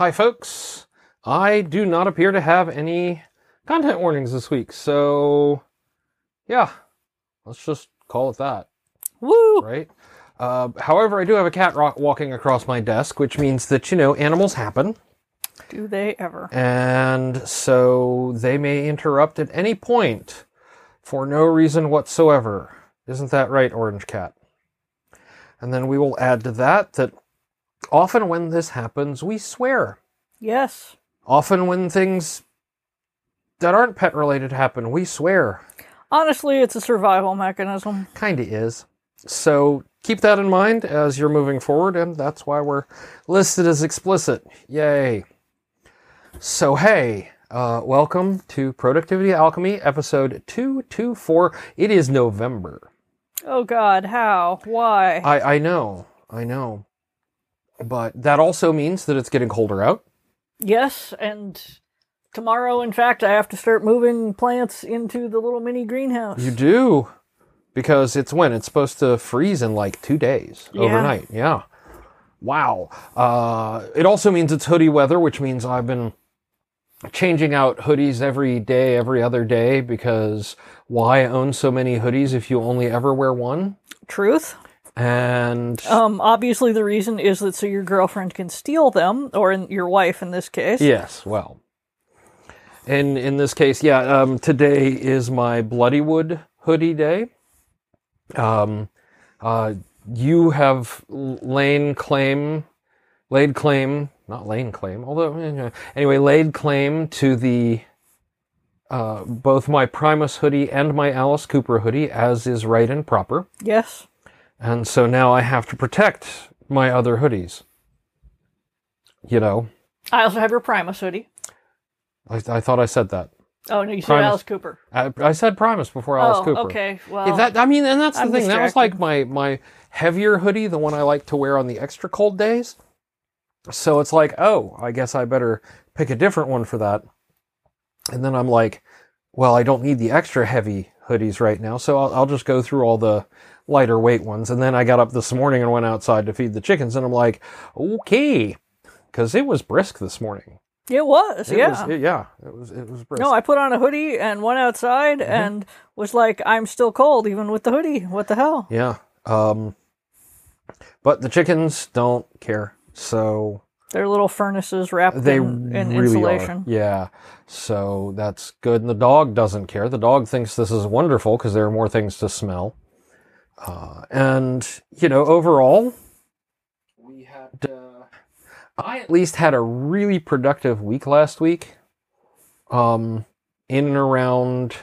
Hi, folks. I do not appear to have any content warnings this week, so yeah, let's just call it that, Woo! right? Uh, however, I do have a cat ro- walking across my desk, which means that, you know, animals happen, Do they ever? and so they may interrupt at any point for no reason whatsoever. Isn't that right, Orange Cat? And then we will add to that that often when this happens, we swear. Yes. Often when things that aren't pet related happen, we swear. Honestly, it's a survival mechanism. Kinda is. So keep that in mind as you're moving forward, and that's why we're listed as explicit. Yay. So, hey, uh, welcome to Productivity Alchemy, episode 224. It is November. Oh God, how? Why? I, I know, I know. But that also means that it's getting colder out. yes, and tomorrow, in fact, I have to start moving plants into the little mini greenhouse. You do. Because it's when? It's supposed to freeze in like two days Yeah. overnight. Yeah. Wow. Uh, it also means it's hoodie weather, which means I've been changing out hoodies every day, every other day, because why own so many hoodies if you only ever wear one? Truth. And Um, obviously, the reason is that so your girlfriend can steal them, or in, your wife in this case. yes, well. In in this case, yeah, um, today is my Bloodywood hoodie day. Um, uh, you have lain claim, laid claim, not lain claim, although anyway, laid claim to the uh, both my Primus hoodie and my Alice Cooper hoodie, as is right and proper. Yes. And so now I have to protect my other hoodies. You know, I also have your Primus hoodie. I, I thought I said that. Oh no, you said Primus. Alice Cooper. I, I said Primus before Alice oh, Cooper. okay. Well, Yeah, that I mean, and that's the I'm thing. That was like my my heavier hoodie, the one I like to wear on the extra cold days. So it's like, oh, I guess I better pick a different one for that. And then I'm like, well, I don't need the extra heavy hoodies right now, so I'll, I'll just go through all the lighter weight ones. And then I got up this morning and went outside to feed the chickens, and I'm like, okay, because it was brisk this morning. it was. It yeah. was, it- yeah, it was it was brisk. No, I put on a hoodie and went outside Mm-hmm. and was like, I'm still cold even with the hoodie. What the hell? Yeah. Um, but the chickens don't care. So Their little furnaces wrapped they in, in really insulation. are. Yeah. So that's good. And the dog doesn't care. The dog thinks this is wonderful because there are more things to smell. Uh, and, you know, overall, we had, uh, I at least had a really productive week last week. Um, in and around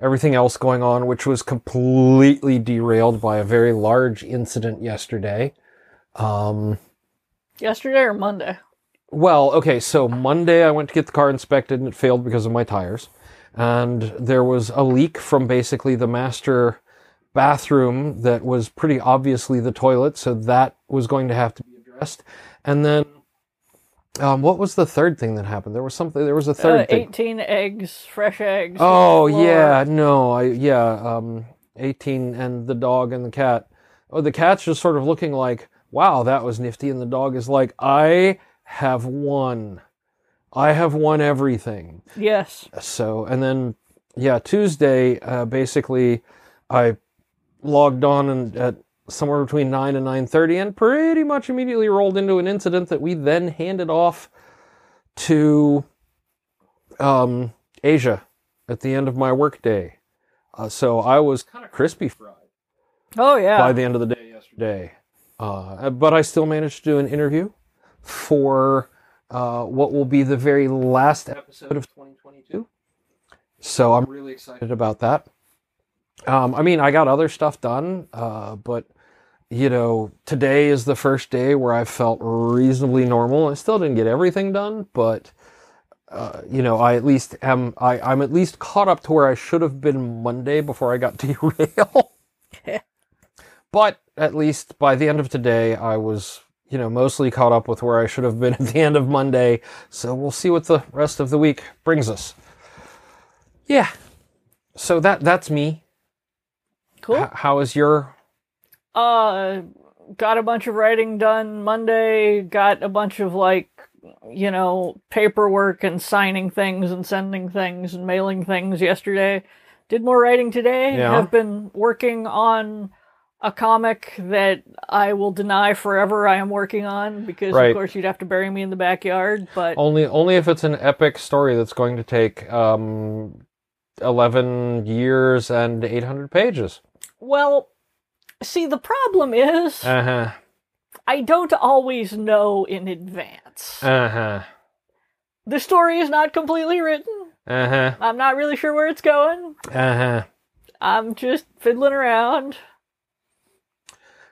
everything else going on, which was completely derailed by a very large incident yesterday. Um, Yesterday or Monday? well, okay, so Monday I went to get the car inspected and it failed because of my tires. And there was a leak from basically the master bathroom that was pretty obviously the toilet, so that was going to have to be addressed. And then um, what was the third thing that happened? There was something there was a third Uh, thing. 18 eggs, fresh eggs. Oh on the floor. yeah, no, I yeah, um, eighteen and the dog and the cat. Oh, the cat's just sort of looking like, wow, that was nifty, and the dog is like, I have won, I have won everything. Yes. So, and then yeah, Tuesday, uh, basically, I logged on and at somewhere between nine and nine thirty, and pretty much immediately rolled into an incident that we then handed off to um, Asia at the end of my workday. Uh, so I was kind of crispy fried Oh yeah. by the end of the day yesterday. Uh, but I still managed to do an interview for uh, what will be the very last episode of 2022. So I'm really excited about that. Um, I mean, I got other stuff done, uh, but you know, today is the first day where I felt reasonably normal. I still didn't get everything done, but uh, you know, I at least am. I, I'm at least caught up to where I should have been Monday before I got derailed. but at least by the end of today, I was, you know, mostly caught up with where I should have been at the end of Monday. So we'll see what the rest of the week brings us. Yeah. So that that's me. Cool. H- how is your? Uh, got a bunch of writing done Monday. Got a bunch of like you know, paperwork and signing things and sending things and mailing things yesterday. Did more writing today. Yeah. Have been working on a comic that I will deny forever I am working on because Right. of course you'd have to bury me in the backyard, but Only only if it's an epic story that's going to take um, eleven years and eight hundred pages. Well, see the problem is Uh huh. I don't always know in advance. Uh huh. the story is not completely written. Uh huh. I'm not really sure where it's going. Uh huh. I'm just fiddling around.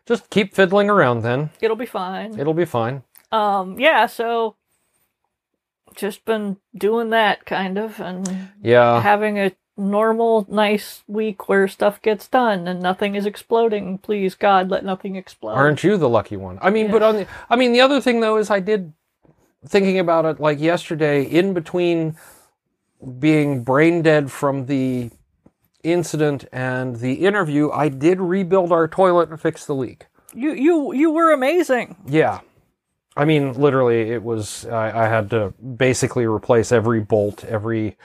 Just keep fiddling around, then It'll be fine. it'll be fine. Um, yeah, so just been doing that kind of and Yeah. having a normal, nice week where stuff gets done and nothing is exploding. Please, God, let nothing explode. Aren't you the lucky one? I mean, but on the, I mean, the other thing though is I did thinking about it like yesterday in between being brain dead from the incident and the interview, I did rebuild our toilet and fix the leak. You, you, you were amazing. Yeah. I mean, literally, it was, I, I had to basically replace every bolt, every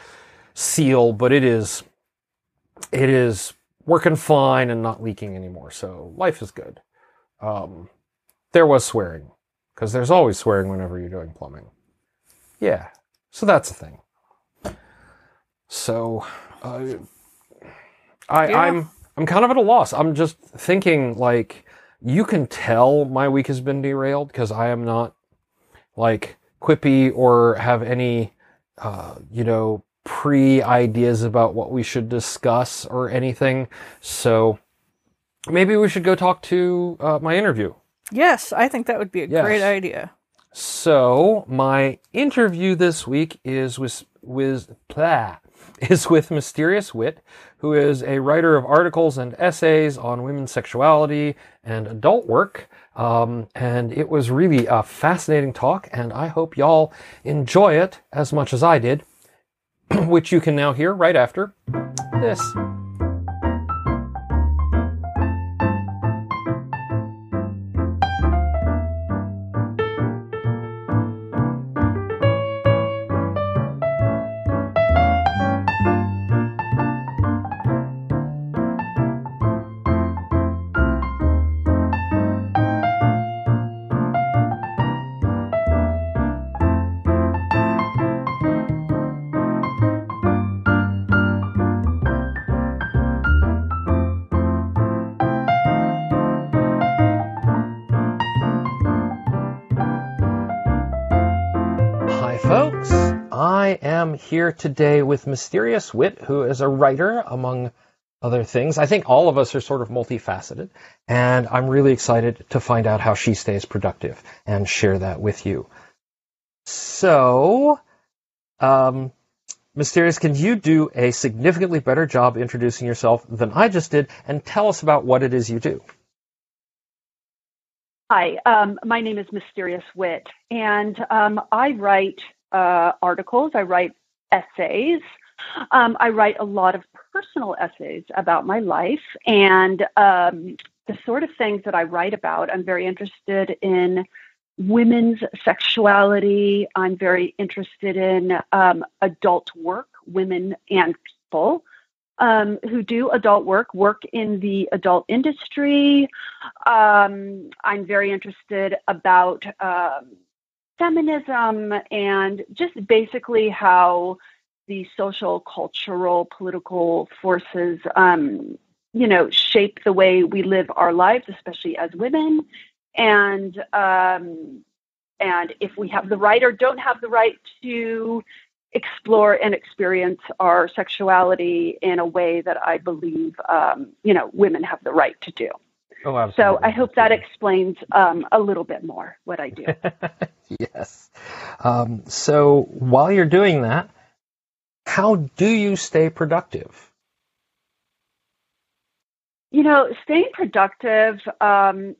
seal, but it is, it is working fine and not leaking anymore. So life is good. Um, there was swearing because there's always swearing whenever you're doing plumbing. Yeah. So that's the thing. So, uh, I, Yeah. I'm, I'm kind of at a loss. I'm just thinking like, you can tell my week has been derailed because I am not like quippy or have any, uh, you know, pre ideas about what we should discuss or anything. So maybe we should go talk to uh, my interview. Yes, I think that would be a Yes. great idea. So my interview this week is with with blah, is with Mysterious Witt, who is a writer of articles and essays on women's sexuality and adult work. Um, and it was really a fascinating talk, and I hope y'all enjoy it as much as I did, which you can now hear right after this. Here today with Mysterious Witt, who is a writer, among other things. I think all of us are sort of multifaceted, and I'm really excited to find out how she stays productive and share that with you. So, um, Mysterious, can you do a significantly better job introducing yourself than I just did and tell us about what it is you do? Hi, um, my name is Mysterious Witt, and um, I write uh, articles, I write essays, um, I write a lot of personal essays about my life, and um, the sort of things that I write about. I'm very interested in women's sexuality, I'm very interested in um, adult work, women and people. Um, who do adult work, work in the adult industry, um, I'm very interested about um, feminism and just basically how the social, cultural, political forces, um, you know, shape the way we live our lives, especially as women, and um, and if we have the right or don't have the right to explore and experience our sexuality in a way that I believe, um, you know, women have the right to do. Oh, So I hope that explains um, a little bit more what I do. yes. Um, so while you're doing that, how do you stay productive? you know, staying productive um,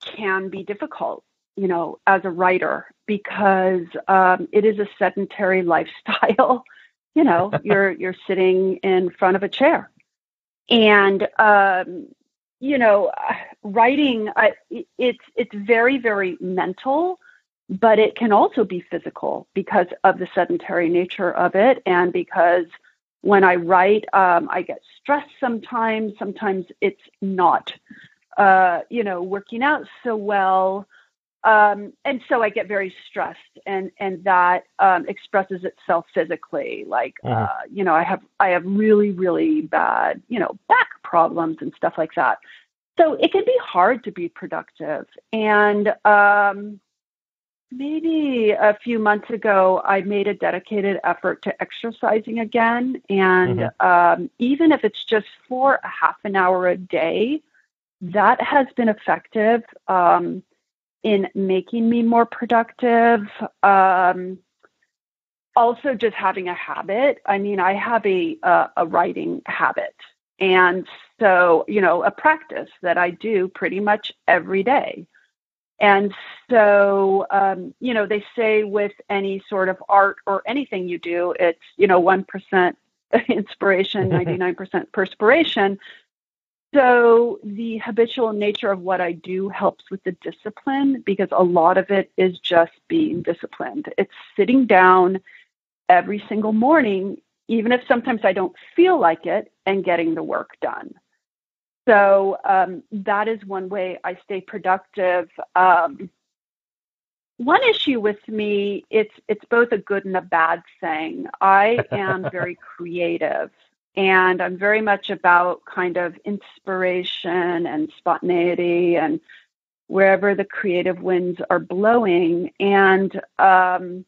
can be difficult, you know, as a writer because um, it is a sedentary lifestyle. you know, you're you're sitting in front of a chair, and um, you know, writing I, it's it's very very mental but it can also be physical because of the sedentary nature of it and because when I write, um, I get stressed sometimes. Sometimes it's not, uh, you know, working out so well. Um, and so I get very stressed, and and that um, expresses itself physically. Like, mm-hmm. uh, you know, I have I have really really bad, you know, back problems and stuff like that. So it can be hard to be productive. And um, maybe a few months ago, I made a dedicated effort to exercising again. And um, even if it's just for a half an hour a day, that has been effective. Um, in making me more productive. Um, also, just having a habit. I mean, I have a, a, a writing habit. And so, you know, a practice that I do pretty much every day. And so, um, you know, they say with any sort of art or anything you do, it's, you know, 1% inspiration, 99% perspiration. So the habitual nature of what I do helps with the discipline because a lot of it is just being disciplined. It's sitting down every single morning, even if sometimes I don't feel like it, and getting the work done. So um, that is one way I stay productive. Um, one issue with me, it's it's both a good and a bad thing. I am very creative and I'm very much about kind of inspiration and spontaneity and wherever the creative winds are blowing. And um,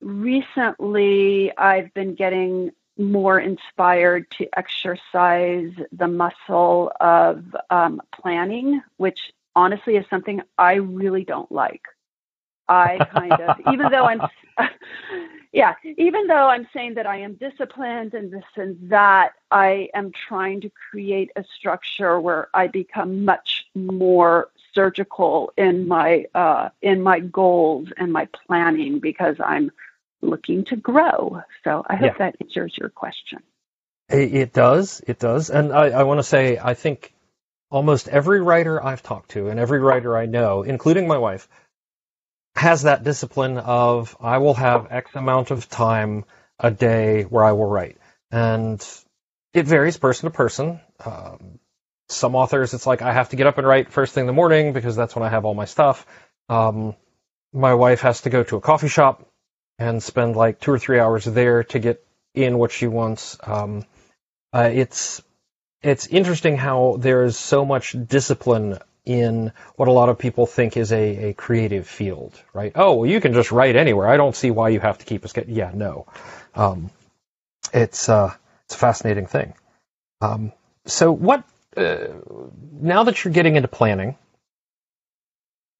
recently, I've been getting more inspired to exercise the muscle of um, planning, which honestly is something I really don't like. I kind of, even though I'm, yeah, even though I'm saying that I am disciplined and this and that, I am trying to create a structure where I become much more surgical in my uh, in my goals and my planning because I'm looking to grow. So I hope yeah. that answers your question. It does. It does. And I, I want to say, I think almost every writer I've talked to and every writer I know, including my wife, has that discipline of I will have X amount of time a day where I will write. And it varies person to person. Um, some authors, it's like I have to get up and write first thing in the morning because that's when I have all my stuff. Um, my wife has to go to a coffee shop and spend like two or three hours there to get in what she wants. Um, uh, it's it's interesting how there is so much discipline in what a lot of people think is a, a creative field, right? Oh, well, you can just write anywhere. I don't see why you have to keep a schedule. Yeah, no. Um, it's uh, it's a fascinating thing. Um, so, what uh, now that you're getting into planning,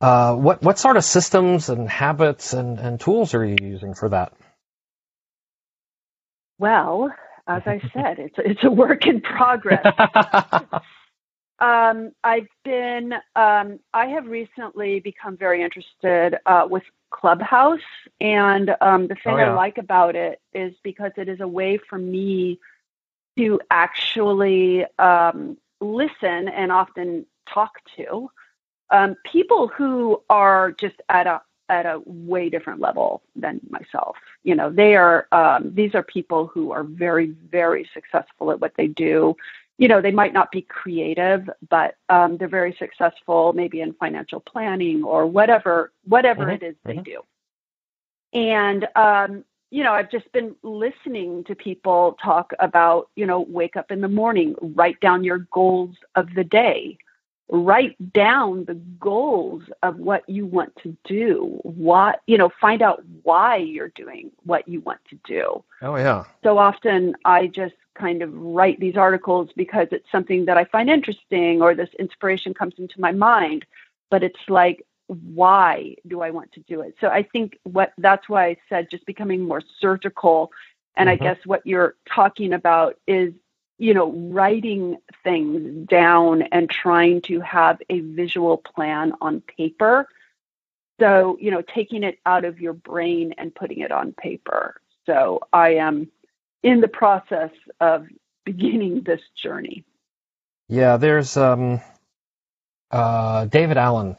uh, what what sort of systems and habits and, and tools are you using for that? Well, as I said, it's it's a work in progress. Um, I've been, um, I have recently become very interested uh, with Clubhouse. And um, the thing oh, yeah. I like about it is because it is a way for me to actually um, listen and often talk to um, people who are just at a at a way different level than myself. You know, they are um, these are people who are very very successful at what they do you know, they might not be creative, but um, they're very successful, maybe in financial planning or whatever, whatever mm-hmm. it is they mm-hmm. do. And um, you know, I've just been listening to people talk about, you know, wake up in the morning, write down your goals of the day, write down the goals of what you want to do. What you know find out why you're doing what you want to do. Oh yeah. So often i just kind of write these articles because it's something that i find interesting or this inspiration comes into my mind but it's like why do i want to do it? So i think what that's why i said just becoming more surgical. And mm-hmm. i guess what you're talking about is you know, writing things down and trying to have a visual plan on paper. So, you know, taking it out of your brain and putting it on paper. So, I am in the process of beginning this journey. Yeah, there's um, uh, David Allen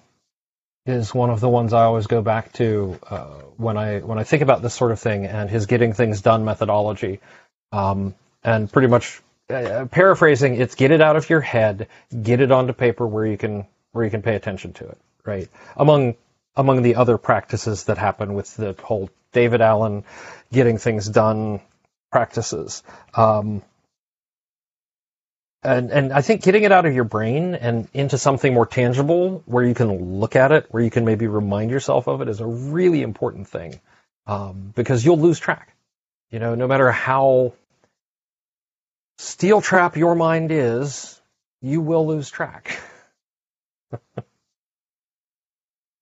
is one of the ones I always go back to uh, when I when I think about this sort of thing and his getting things done methodology. Um, and pretty much uh, paraphrasing, it's get it out of your head, get it onto paper where you can where you can pay attention to it. Right among among the other practices that happen with the whole David Allen getting things done practices. Um, and and I think getting it out of your brain and into something more tangible where you can look at it, where you can maybe remind yourself of it, is a really important thing um, because you'll lose track. You know, no matter how steel trap your mind is, you will lose track.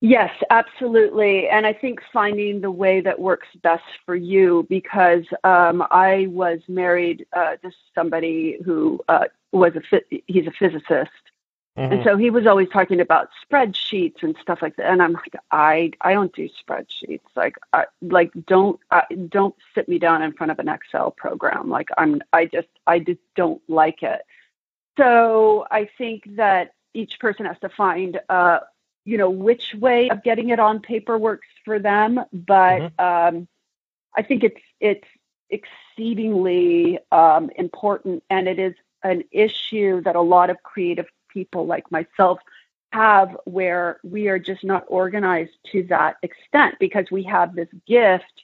Yes, absolutely. And I think finding the way that works best for you because um, I was married uh, to somebody who uh, was a he's a physicist. Mm-hmm. And so he was always talking about spreadsheets and stuff like that. And I'm like, I I don't do spreadsheets. Like, I, like don't I, don't sit me down in front of an Excel program. Like I'm I just I just don't like it. So I think that each person has to find uh, you know which way of getting it on paper works for them but mm-hmm. um, i think it's it's exceedingly um, important and it is an issue that a lot of creative people like myself have where we are just not organized to that extent because we have this gift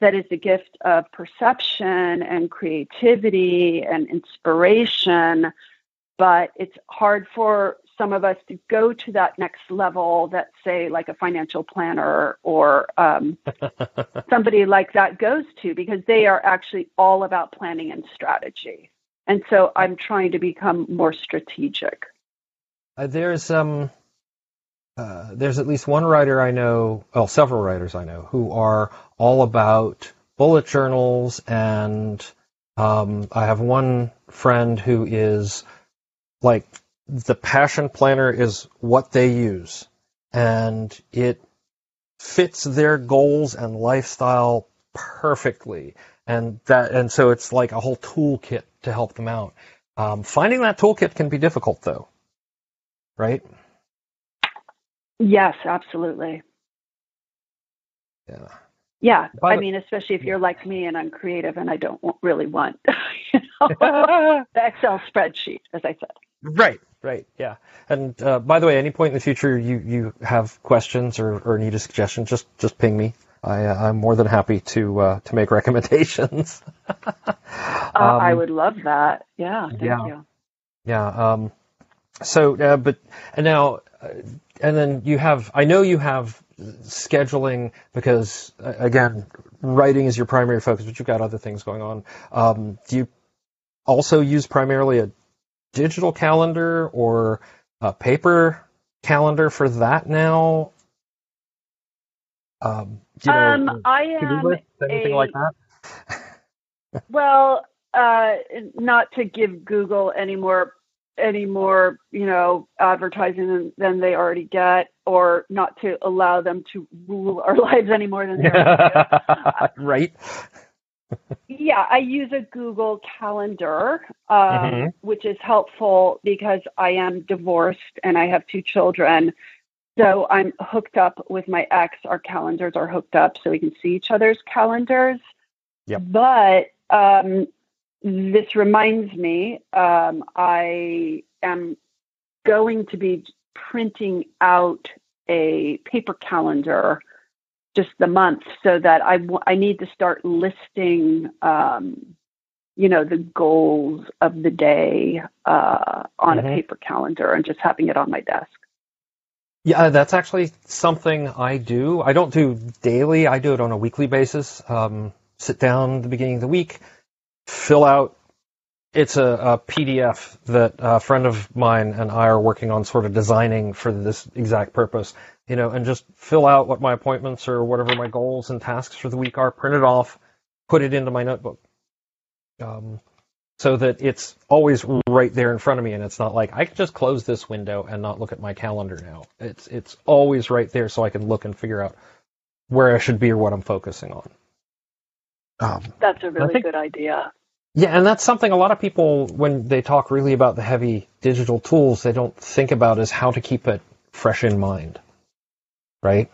that is the gift of perception and creativity and inspiration but it's hard for some of us to go to that next level that say like a financial planner or um, somebody like that goes to because they are actually all about planning and strategy. And so i'm trying to become more strategic uh, there's um uh, there's at least one writer I know, well, several writers I know, who are all about bullet journals, and um, I have one friend who is like the passion planner is what they use. And it fits their goals and lifestyle perfectly. And that and so it's like a whole toolkit to help them out. Um, finding that toolkit can be difficult though right yes absolutely yeah yeah i mean especially if you're like me and i'm creative and i don't really want you know, the excel spreadsheet as i said Right, right, yeah. And uh, by the way, any point in the future you, you have questions or, or need a suggestion, just just ping me. I, uh, I'm more than happy to uh, to make recommendations. um, I would love that. Yeah, thank yeah, you. Yeah. Um, so, uh, but and now, uh, and then you have. I know you have scheduling because uh, again, writing is your primary focus, but you've got other things going on. Um, do you also use primarily a digital calendar or a paper calendar for that now? Um, you know, um, I am anything a, like that. well, uh, not to give Google any more any more you know advertising than, than, they already get, or not to allow them to rule our lives any more than they already do. right yeah, I use a Google Calendar, um, mm-hmm. which is helpful because I am divorced and I have two children. So I'm hooked up with my ex. Our calendars are hooked up so we can see each other's calendars. Yep. But um, this reminds me, um, I am going to be printing out a paper calendar just the month so that I, I need to start listing, um, you know, the goals of the day uh, on mm-hmm. a paper calendar and just having it on my desk. Yeah, that's actually something I do. I don't do daily. I do it on a weekly basis. Um, sit down at the beginning of the week, fill out. It's a, a PDF that a friend of mine and I are working on, sort of designing for this exact purpose you know, and just fill out what my appointments or whatever my goals and tasks for the week are, print it off, put it into my notebook. Um, so that it's always right there in front of me and it's not like I can just close this window and not look at my calendar now. It's it's always right there so I can look and figure out where I should be or what I'm focusing on. Um, that's a really think, good idea. Yeah, and that's something a lot of people when they talk really about the heavy digital tools, they don't think about is how to keep it fresh in mind. right?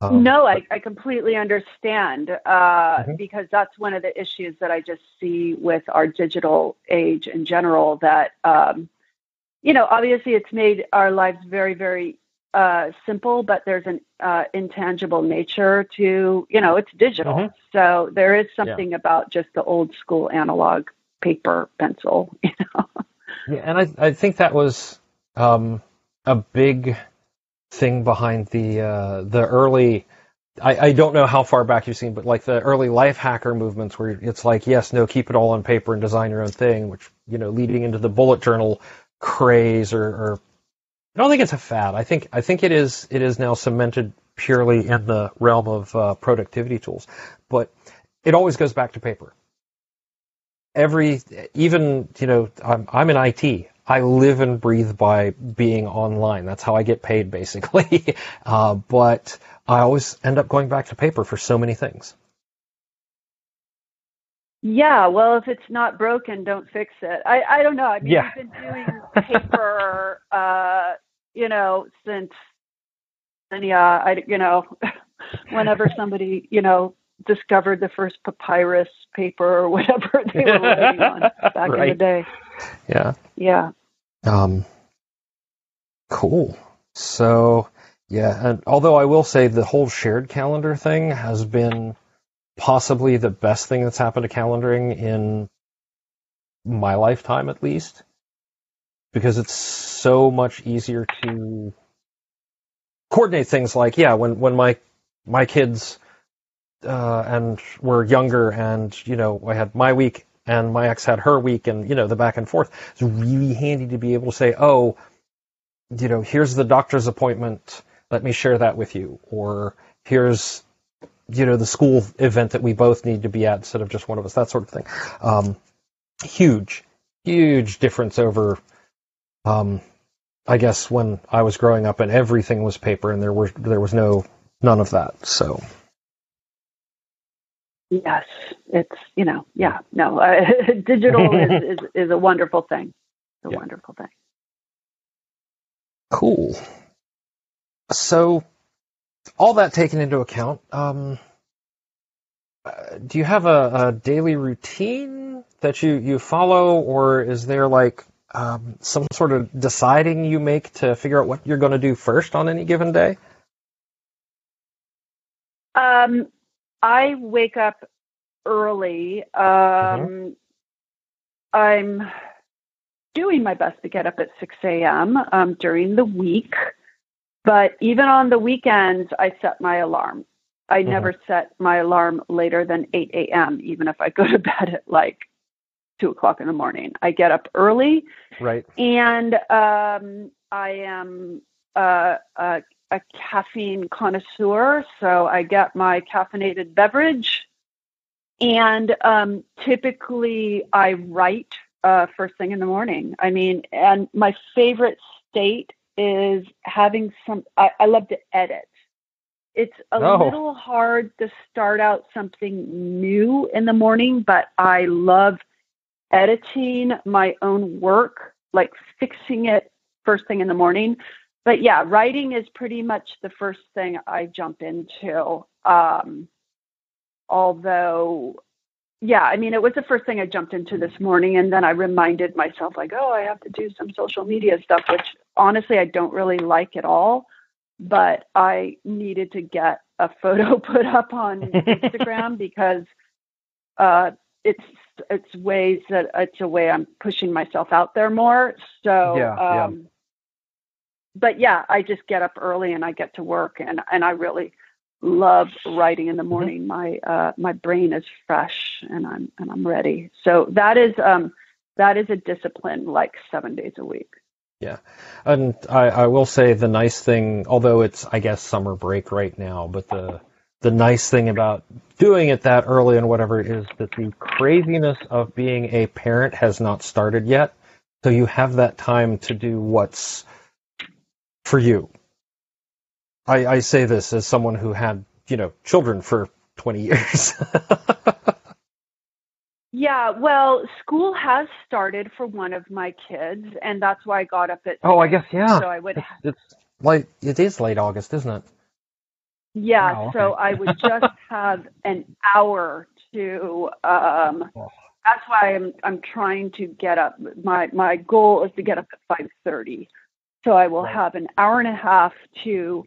Um, no, I, I completely understand uh, mm-hmm. because that's one of the issues that I just see with our digital age in general. That um, you know, obviously, it's made our lives very, very uh, simple, but there's an uh, intangible nature to you know, it's digital. Mm-hmm. So there is something yeah. about just the old school analog paper pencil. You know. Yeah, and I I think that was um, a big thing behind the uh, the early. I, I don't know how far back you've seen, but like the early life hacker movements, where it's like, yes, no, keep it all on paper and design your own thing, which you know, leading into the bullet journal craze, or, or I don't think it's a fad. I think I think it is it is now cemented purely in the realm of uh, productivity tools, but it always goes back to paper. Every even you know I'm I'm in IT. I live and breathe by being online. That's how I get paid, basically. uh, but I always end up going back to paper for so many things. Yeah, well, if it's not broken, don't fix it. I, I don't know. I mean, yeah. I've been doing paper, uh, you know, since, and yeah, I, you know, whenever somebody, you know, discovered the first papyrus paper or whatever they were writing on back right. in the day. Yeah. Yeah. Um, cool. So, yeah, and although I will say the whole shared calendar thing has been possibly the best thing that's happened to calendaring in my lifetime, at least, because it's so much easier to coordinate things like, yeah, when, when my, my kids, uh, and were younger and, you know, I had my week and my ex had her week and, you know, the back and forth. It's really handy to be able to say, oh, you know, here's the doctor's appointment. Let me share that with you. Or here's, you know, the school event that we both need to be at instead of just one of us, that sort of thing. Um, huge, huge difference over, um, I guess when I was growing up and everything was paper and there were, there was no, none of that. So. Yes, it's you know, yeah, no, uh, digital is, is, is a wonderful thing. It's a yeah. wonderful thing. Cool. So, all that taken into account, um, uh, do you have a, a, daily routine that you you follow, or is there like um, some sort of deciding you make to figure out what you're going to do first on any given day? Um, I wake up early. Um, mm-hmm. I'm doing my best to get up at 6 a.m. Um, during the week, but even on the weekends, I set my alarm. I mm-hmm. never set my alarm later than 8 a.m., even if I go to bed at like two o'clock in the morning. I get up early. Right. And um, I am uh, a a caffeine connoisseur, so I get my caffeinated beverage. And um, typically I write uh, first thing in the morning. I mean, and my favorite state is having some, I, I love to edit. It's a oh. little hard to start out something new in the morning, but I love editing my own work, like fixing it first thing in the morning but yeah, writing is pretty much the first thing I jump into. Um, although, yeah, I mean, it was the first thing I jumped into this morning, and then I reminded myself, like, oh, I have to do some social media stuff, which honestly I don't really like at all. But I needed to get a photo put up on Instagram because uh, it's it's ways that it's a way I'm pushing myself out there more. So yeah, um, yeah but yeah, I just get up early and I get to work and, and I really love writing in the mm-hmm. morning. Mm-hmm. My uh, my brain is fresh and I'm and I'm ready. So that is um that is a discipline like seven days a week. Yeah. And I, I will say the nice thing, although it's I guess summer break right now, but the the nice thing about doing it that early and whatever is that the craziness of being a parent has not started yet. So you have that time to do what's for you? I, I say this as someone who had, you know, children for 20 years. yeah, well, school has started for one of my kids, and that's why I got up at. Oh, I guess yeah. So I would. It's, it's like it is late August, isn't it? Yeah, Wow, so. I would just have an hour to. Um, Oh. that's why I'm I'm trying to get up. My my goal is to get up at five thirty, so I will Right. have an hour and a half to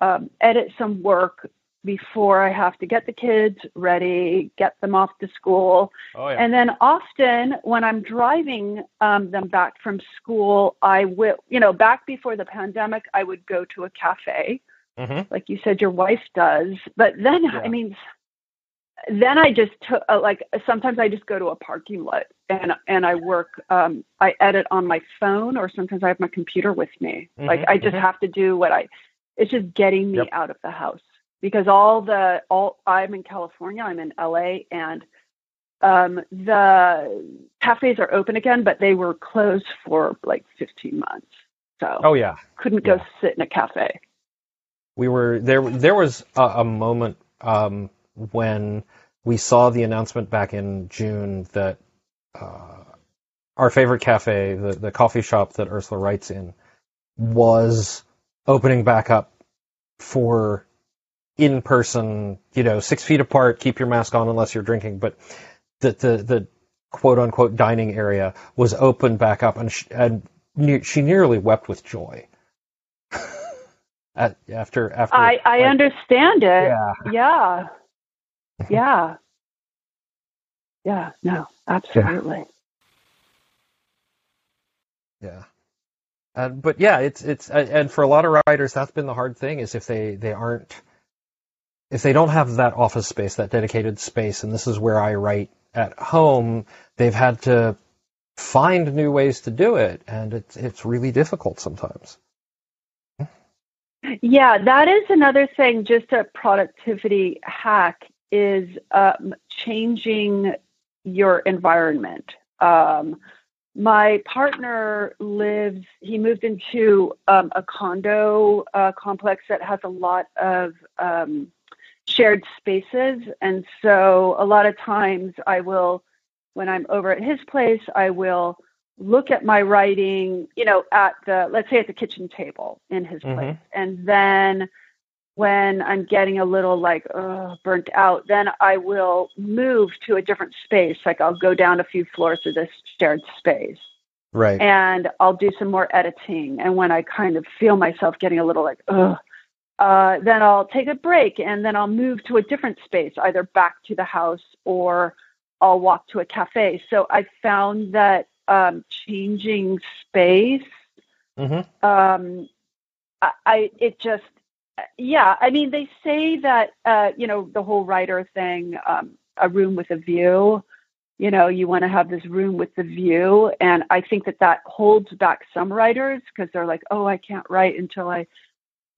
um, edit some work before I have to get the kids ready, get them off to school, Oh and then often when I'm driving um, them back from school, I will, you know, back before the pandemic, I would go to a cafe hmm like you said your wife does but then Yeah. i mean then i just took uh, like sometimes i just go to a parking lot and and i work um i edit on my phone or sometimes i have my computer with me like Mhm, i just mhm. have to do what i it's just getting me Yep. out of the house because all the all i'm in california i'm in la and um the cafes are open again but they were closed for like 15 months so Oh yeah. couldn't go yeah. sit in a cafe we were there there was a, a moment um, when we saw the announcement back in June that uh, our favorite cafe, the, the coffee shop that Ursula writes in, was opening back up for in person, you know, six feet apart, keep your mask on unless you're drinking, but the the, the quote unquote dining area was open back up and, sh- and ne- she nearly wept with joy. After after I, I like, understand it. yeah Yeah. Yeah. Yeah. No, absolutely. Yeah. Uh, but yeah, it's it's and for a lot of writers, that's been the hard thing is if they they aren't if they don't have that office space, that dedicated space, and this is where I write at home, they've had to find new ways to do it, and it's it's really difficult sometimes. Yeah, that is another thing, just a productivity hack is um, changing your environment. Um, my partner lives, he moved into um, a condo uh, complex that has a lot of um, shared spaces. And so a lot of times I will, when I'm over at his place, I will look at my writing, you know, at the, let's say at the kitchen table in his Mhm. place. And then when I'm getting a little like uh, burnt out, then I will move to a different space. Like I'll go down a few floors to this shared space Right. and I'll do some more editing. And when I kind of feel myself getting a little like, ugh, uh, then I'll take a break and then I'll move to a different space, either back to the house or I'll walk to a cafe. So I found that um, changing space, hmm um, I, I it just, yeah. I mean, they say that uh, you know the whole writer thing, um, a room with a view. You know, you want to have this room with the view, and I think that that holds back some writers because they're like, oh, I can't write until I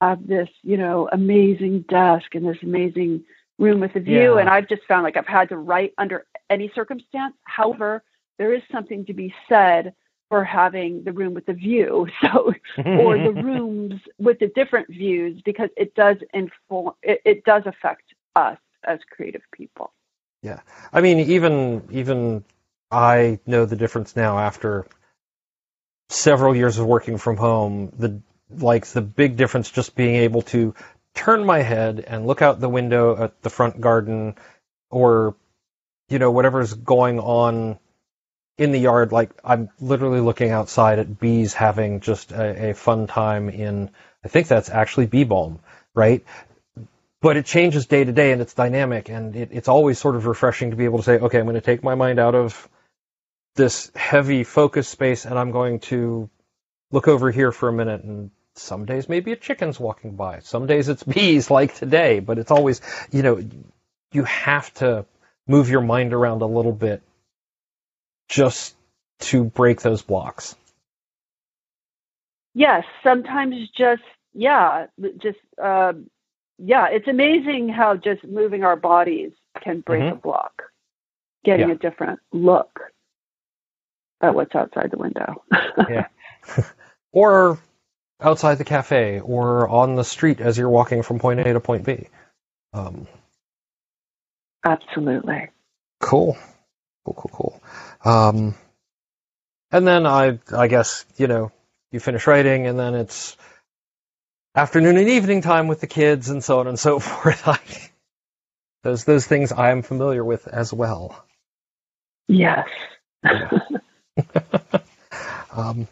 have this, you know, amazing desk and this amazing room with a view. Yeah. And I've just found like I've had to write under any circumstance. However, there is something to be said for having the room with the view. So, or the rooms with the different views, because it does inform, it, it does affect us as creative people. Yeah. I mean, even even I know the difference now after several years of working from home. The like the big difference just being able to turn my head and look out the window at the front garden or you know whatever's going on in the yard like i'm literally looking outside at bees having just a, a fun time in i think that's actually bee balm right? But it changes day to day and it's dynamic and it, it's always sort of refreshing to be able to say okay i'm going to take my mind out of this heavy focus space and i'm going to look over here for a minute and some days maybe a chicken's walking by. Some days it's bees like today but it's always you know you have to move your mind around a little bit just to break those blocks Yes, sometimes just, yeah, just, uh, yeah, it's amazing how just moving our bodies can break a block, getting Yeah. a different look at what's outside the window. Yeah. or outside the cafe or on the street as you're walking from point A to point B. Um, Absolutely. cool, cool, cool, cool. Um, and then I, I guess you know, you finish writing, and then it's afternoon and evening time with the kids and so on and so forth. I, those those things I am familiar with as well. Yes. um,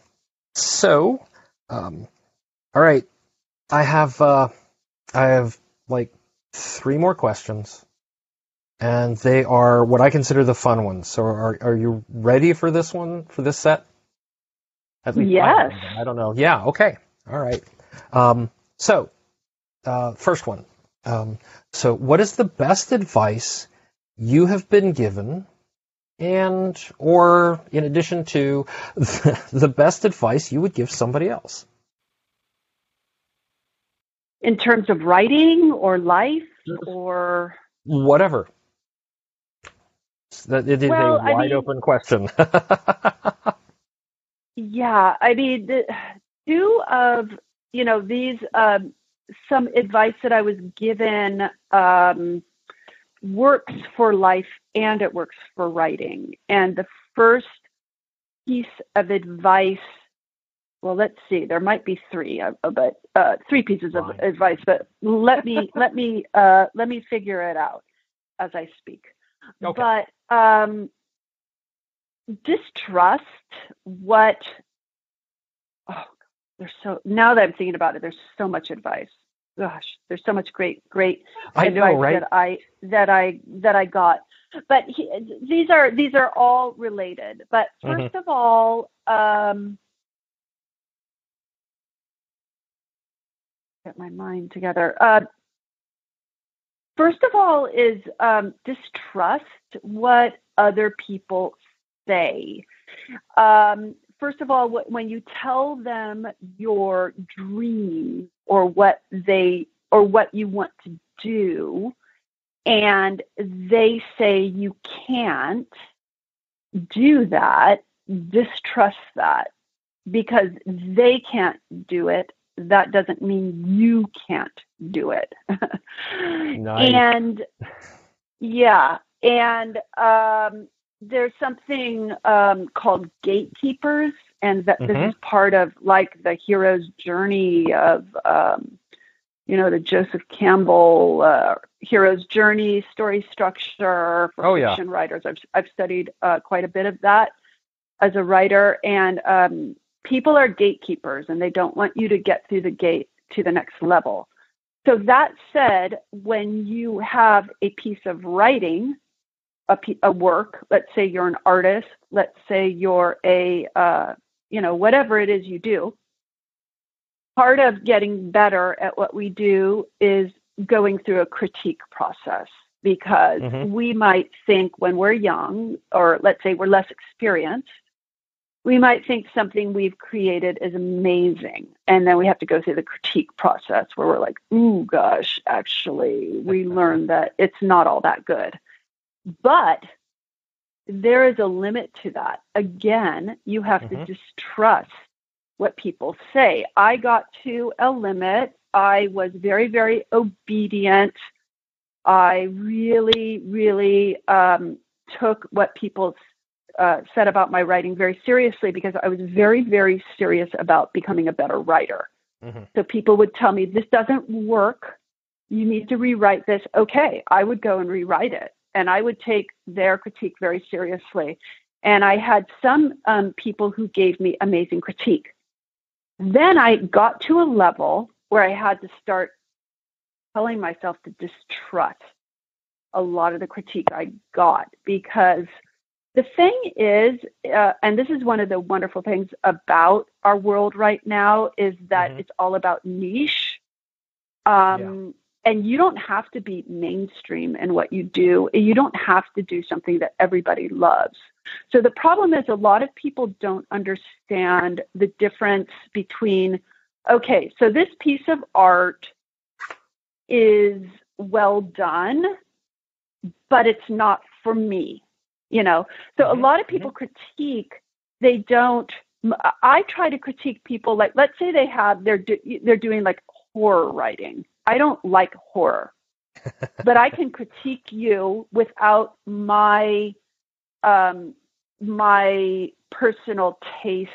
so, um, all right, I have uh, I have like three more questions, and they are what I consider the fun ones. So, are are you ready for this one for this set? At least yes. I, I don't know. Yeah. Okay. All right. Um, so, uh, first one. Um, so, what is the best advice you have been given, and or in addition to the best advice you would give somebody else? In terms of writing or life or whatever. That it is well, a wide I mean, open question. yeah, I mean, two of you know these um, some advice that I was given um, works for life and it works for writing. And the first piece of advice, well, let's see, there might be three, uh, but uh, three pieces of advice. But let me let me uh, let me figure it out as I speak. Okay. But um, distrust what oh there's so now that I'm thinking about it, there's so much advice. Gosh, there's so much great, great I advice know, right? that I that I that I got. But he, these are these are all related. But 1st mm-hmm. of all, um, get my mind together. Uh, first of all, is um, distrust what other people say. Um, first of all, when you tell them your dream or what they or what you want to do, and they say you can't do that, distrust that because they can't do it. That doesn't mean you can't do it. nice. And yeah, and um, there's something um, called gatekeepers, and that mm-hmm. this is part of like the hero's journey of, um, you know, the Joseph Campbell uh, hero's journey story structure for oh, fiction yeah. writers. I've I've studied uh, quite a bit of that as a writer, and um, people are gatekeepers, and they don't want you to get through the gate to the next level. So that said, when you have a piece of writing a, a work, let's say you're an artist, let's say you're a, uh, you know, whatever it is you do, part of getting better at what we do is going through a critique process because mm-hmm. we might think when we're young, or let's say we're less experienced, we might think something we've created is amazing. And then we have to go through the critique process where we're like, ooh, gosh, actually, we learned that it's not all that good. But there is a limit to that. Again, you have mm-hmm. to distrust what people say. I got to a limit. I was very, very obedient. I really, really um, took what people uh, said about my writing very seriously because I was very, very serious about becoming a better writer. Mm-hmm. So people would tell me, this doesn't work. You need to rewrite this. Okay, I would go and rewrite it and I would take their critique very seriously. And I had some um, people who gave me amazing critique. Then I got to a level where I had to start telling myself to distrust a lot of the critique I got because the thing is, uh, and this is one of the wonderful things about our world right now, is that mm-hmm. it's all about niche. Um, and you don't have to be mainstream in what you do. You don't have to do something that everybody loves. So the problem is a lot of people don't understand the difference between, okay, so this piece of art is well done, but it's not for me. You know, so mm-hmm. a lot of people mm-hmm. critique, they don't. I try to critique people like, let's say they have, they're, do, they're doing like horror writing I don't like horror, but I can critique you without my um, my personal taste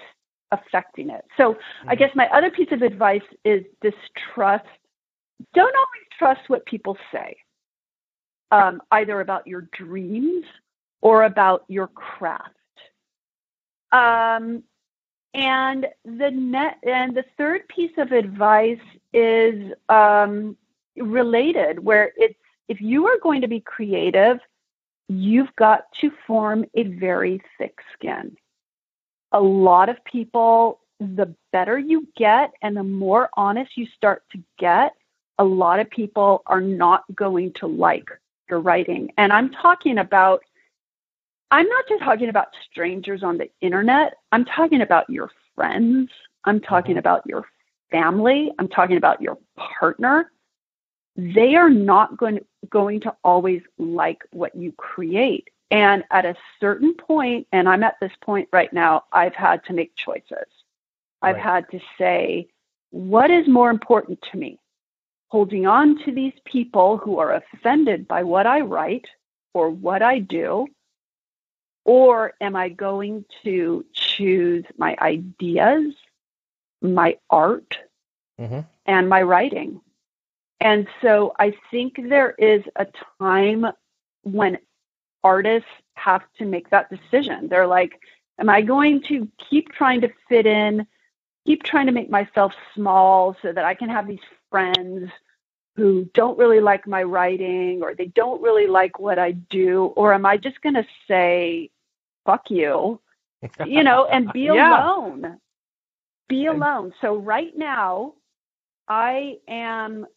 affecting it. So I guess my other piece of advice is distrust. Don't always trust what people say, um, either about your dreams or about your craft. Um, and the net and the third piece of advice is um, related, where it's if you are going to be creative, you've got to form a very thick skin. A lot of people, the better you get and the more honest you start to get, a lot of people are not going to like your writing. And I'm talking about I'm not just talking about strangers on the internet. I'm talking about your friends. I'm talking mm-hmm. about your family. I'm talking about your partner. They are not going to, going to always like what you create. And at a certain point, and I'm at this point right now, I've had to make choices. I've right. had to say, what is more important to me? Holding on to these people who are offended by what I write or what I do, or am I going to choose my ideas, my art, mm-hmm. and my writing? And so I think there is a time when artists have to make that decision. They're like, am I going to keep trying to fit in, keep trying to make myself small so that I can have these friends who don't really like my writing or they don't really like what I do? Or am I just going to say, fuck you, you know, and be yeah. alone? Be alone. So right now, I am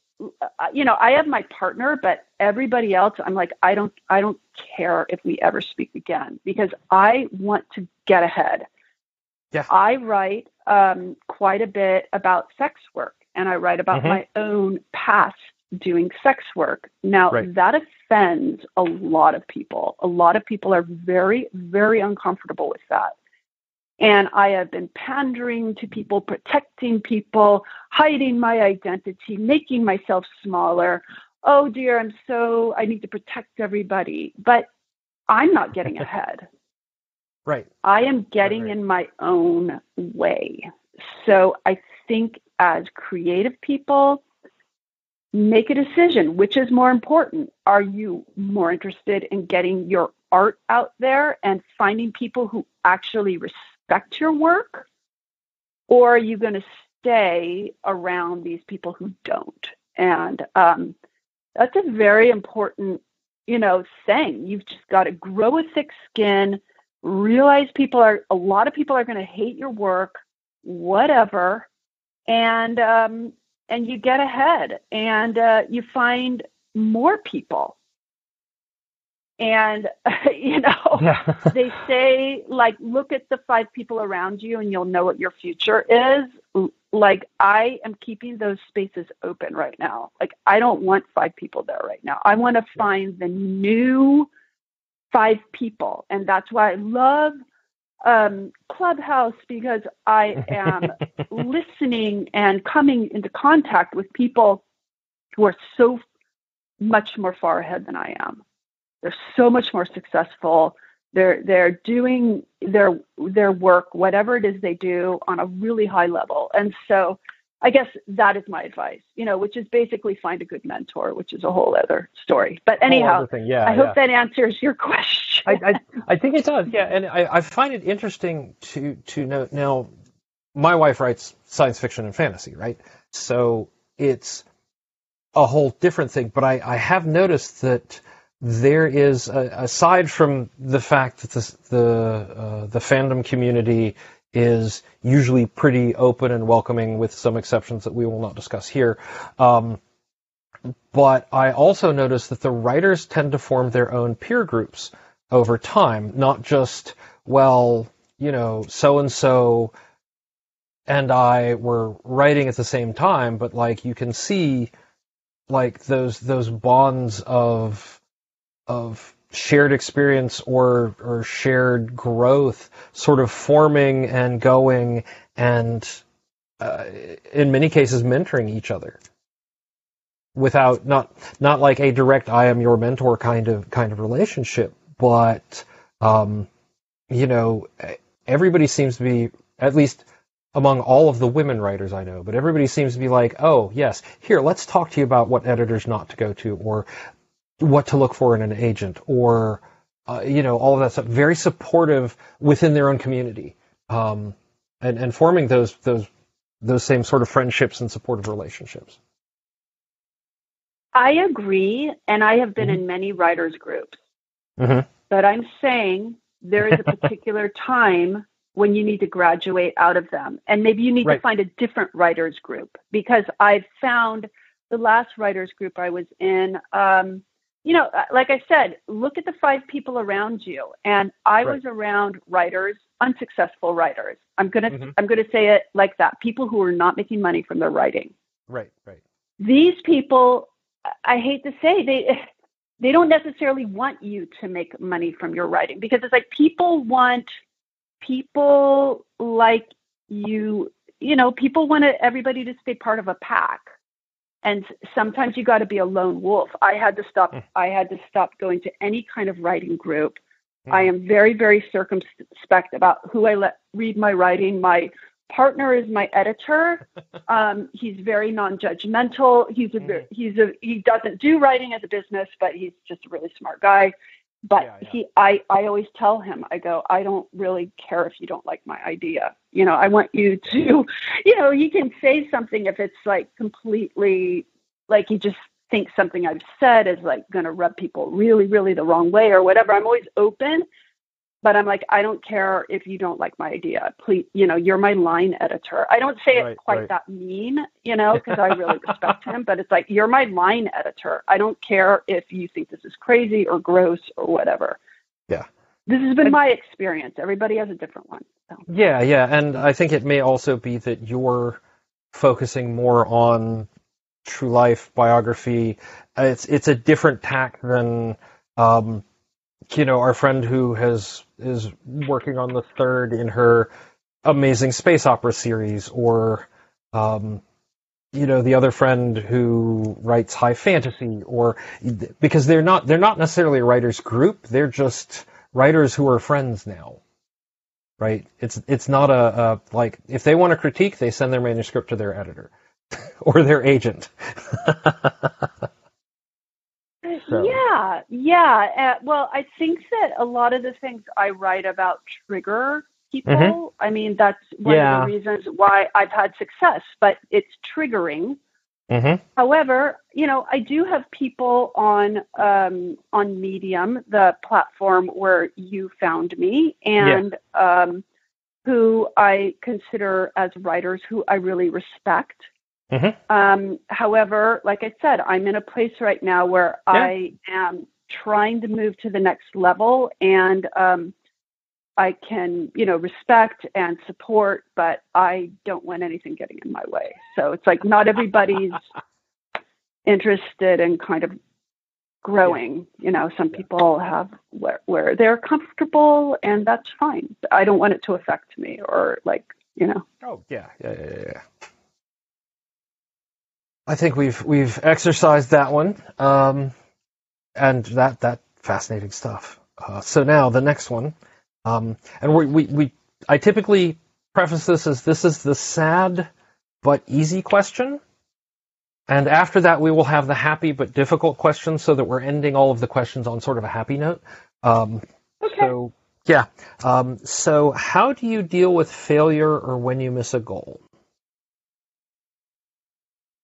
uh, you know, I have my partner, but everybody else, I'm like, I don't, I don't care if we ever speak again because I want to get ahead. Yeah. I write um, quite a bit about sex work, and I write about mm-hmm. my own past doing sex work. Now, right. that offends a lot of people. A lot of people are very, very uncomfortable with that. And I have been pandering to people, protecting people, hiding my identity, making myself smaller. Oh dear, I'm so, I need to protect everybody. But I'm not getting ahead. Right. I am getting right, right. in my own way. So I think as creative people, make a decision. Which is more important? Are you more interested in getting your art out there and finding people who actually respect your work? Or are you going to stay around these people who don't? And um, that's a very important you know thing. You've just got to grow a thick skin realize people are a lot of people are going to hate your work whatever and um, and you get ahead and uh, you find more people. And you know yeah. they say like look at the five people around you and you'll know what your future is. Like i am keeping those spaces open right now. Like i don't want five people there right now. I want to find the new five people. And that's why i love um, Clubhouse because I am listening and coming into contact with people who are so much more far ahead than I am. They're so much more successful. They're they're doing their their work, whatever it is they do, on a really high level. And so I guess that is my advice, you know, which is basically find a good mentor, which is a whole other story. But anyhow, yeah, I yeah. hope that answers your question. I, I, I, think it does, yeah. And I, I find it interesting to, to note now, my wife writes science fiction and fantasy, right? So it's a whole different thing. But I, I have noticed that there is, aside from the fact that the, the, uh, the fandom community is usually pretty open and welcoming, with some exceptions that we will not discuss here. Um, but I also notice that the writers tend to form their own peer groups over time, not just, well, you know, so and so and I were writing at the same time, but like you can see like those those bonds of of shared experience or or shared growth sort of forming and going and uh, in many cases mentoring each other without not not like a direct I am your mentor kind of kind of relationship but um, you know everybody seems to be at least among all of the women writers I know, but everybody seems to be like, oh, yes, here, let's talk to you about what editors not to go to or what to look for in an agent or, uh, you know, all of that stuff. Very supportive within their own community. Um, and, and forming those, those, those same sort of friendships and supportive relationships. I agree. And I have been mm-hmm. in many writers groups, mm-hmm. but I'm saying there is a particular time when you need to graduate out of them. And maybe you need right. to find a different writers group because I've found the last writers group I was in, um, you know, uh, like I said, look at the five people around you. And I right. was around writers, unsuccessful writers. I'm gonna mm-hmm. I'm gonna say it like that. People who are not making money from their writing. Right, right. These people, I hate to say, they they don't necessarily want you to make money from your writing because it's like people want people like you, you know, people want everybody to stay part of a pack. And sometimes you got to be a lone wolf. I had to stop. Mm. I had to stop going to any kind of writing group. Mm. I am very, very circumspect about who I let read my writing. My partner is my editor. Um, he's very non-judgmental. He's a mm. he's a he doesn't do writing as a business, but he's just a really smart guy. But yeah, yeah. he, I, I always tell him, I go, I don't really care if you don't like my idea. You know, I want you to, you know, you can say something if it's like completely, like you just think something I've said is like going to rub people really, really the wrong way or whatever. I'm always open but I'm like, I don't care if you don't like my idea. Please, you know, you're my line editor. I don't say right, it quite right. that mean, you know, because I really respect him, but it's like, you're my line editor. I don't care if you think this is crazy or gross or whatever. Yeah. This has been and, my experience. Everybody has a different one. So. Yeah, yeah. And I think it may also be that you're focusing more on true life biography. It's, it's a different tack than, um, you know, our friend who has is working on the third in her amazing space opera series, or um, you know, the other friend who writes high fantasy, or because they're not they're not necessarily a writers group, they're just writers who are friends now. Right? It's it's not a, a like if they want to critique, they send their manuscript to their editor or their agent. So. Yeah, yeah. Uh, well, I think that a lot of the things I write about trigger people. Mm-hmm. I mean, that's one yeah. of the reasons why I've had success, but it's triggering. Mm-hmm. However, you know, I do have people on um, on Medium, the platform where you found me, and yeah. um, who I consider as writers who I really respect. Mm-hmm. Um, however, like I said, I'm in a place right now where yeah. I am trying to move to the next level and um, I can, you know, respect and support, but I don't want anything getting in my way. So it's like not everybody's interested in kind of growing. You know, some people have where, where they're comfortable and that's fine. I don't want it to affect me or like, you know. Oh, yeah, yeah, yeah, yeah. I think we've we've exercised that one, um, and that that fascinating stuff. Uh, so now the next one, um, and we, we we I typically preface this as this is the sad but easy question, and after that we will have the happy but difficult question, so that we're ending all of the questions on sort of a happy note. Um, okay. So yeah. Um, so how do you deal with failure or when you miss a goal?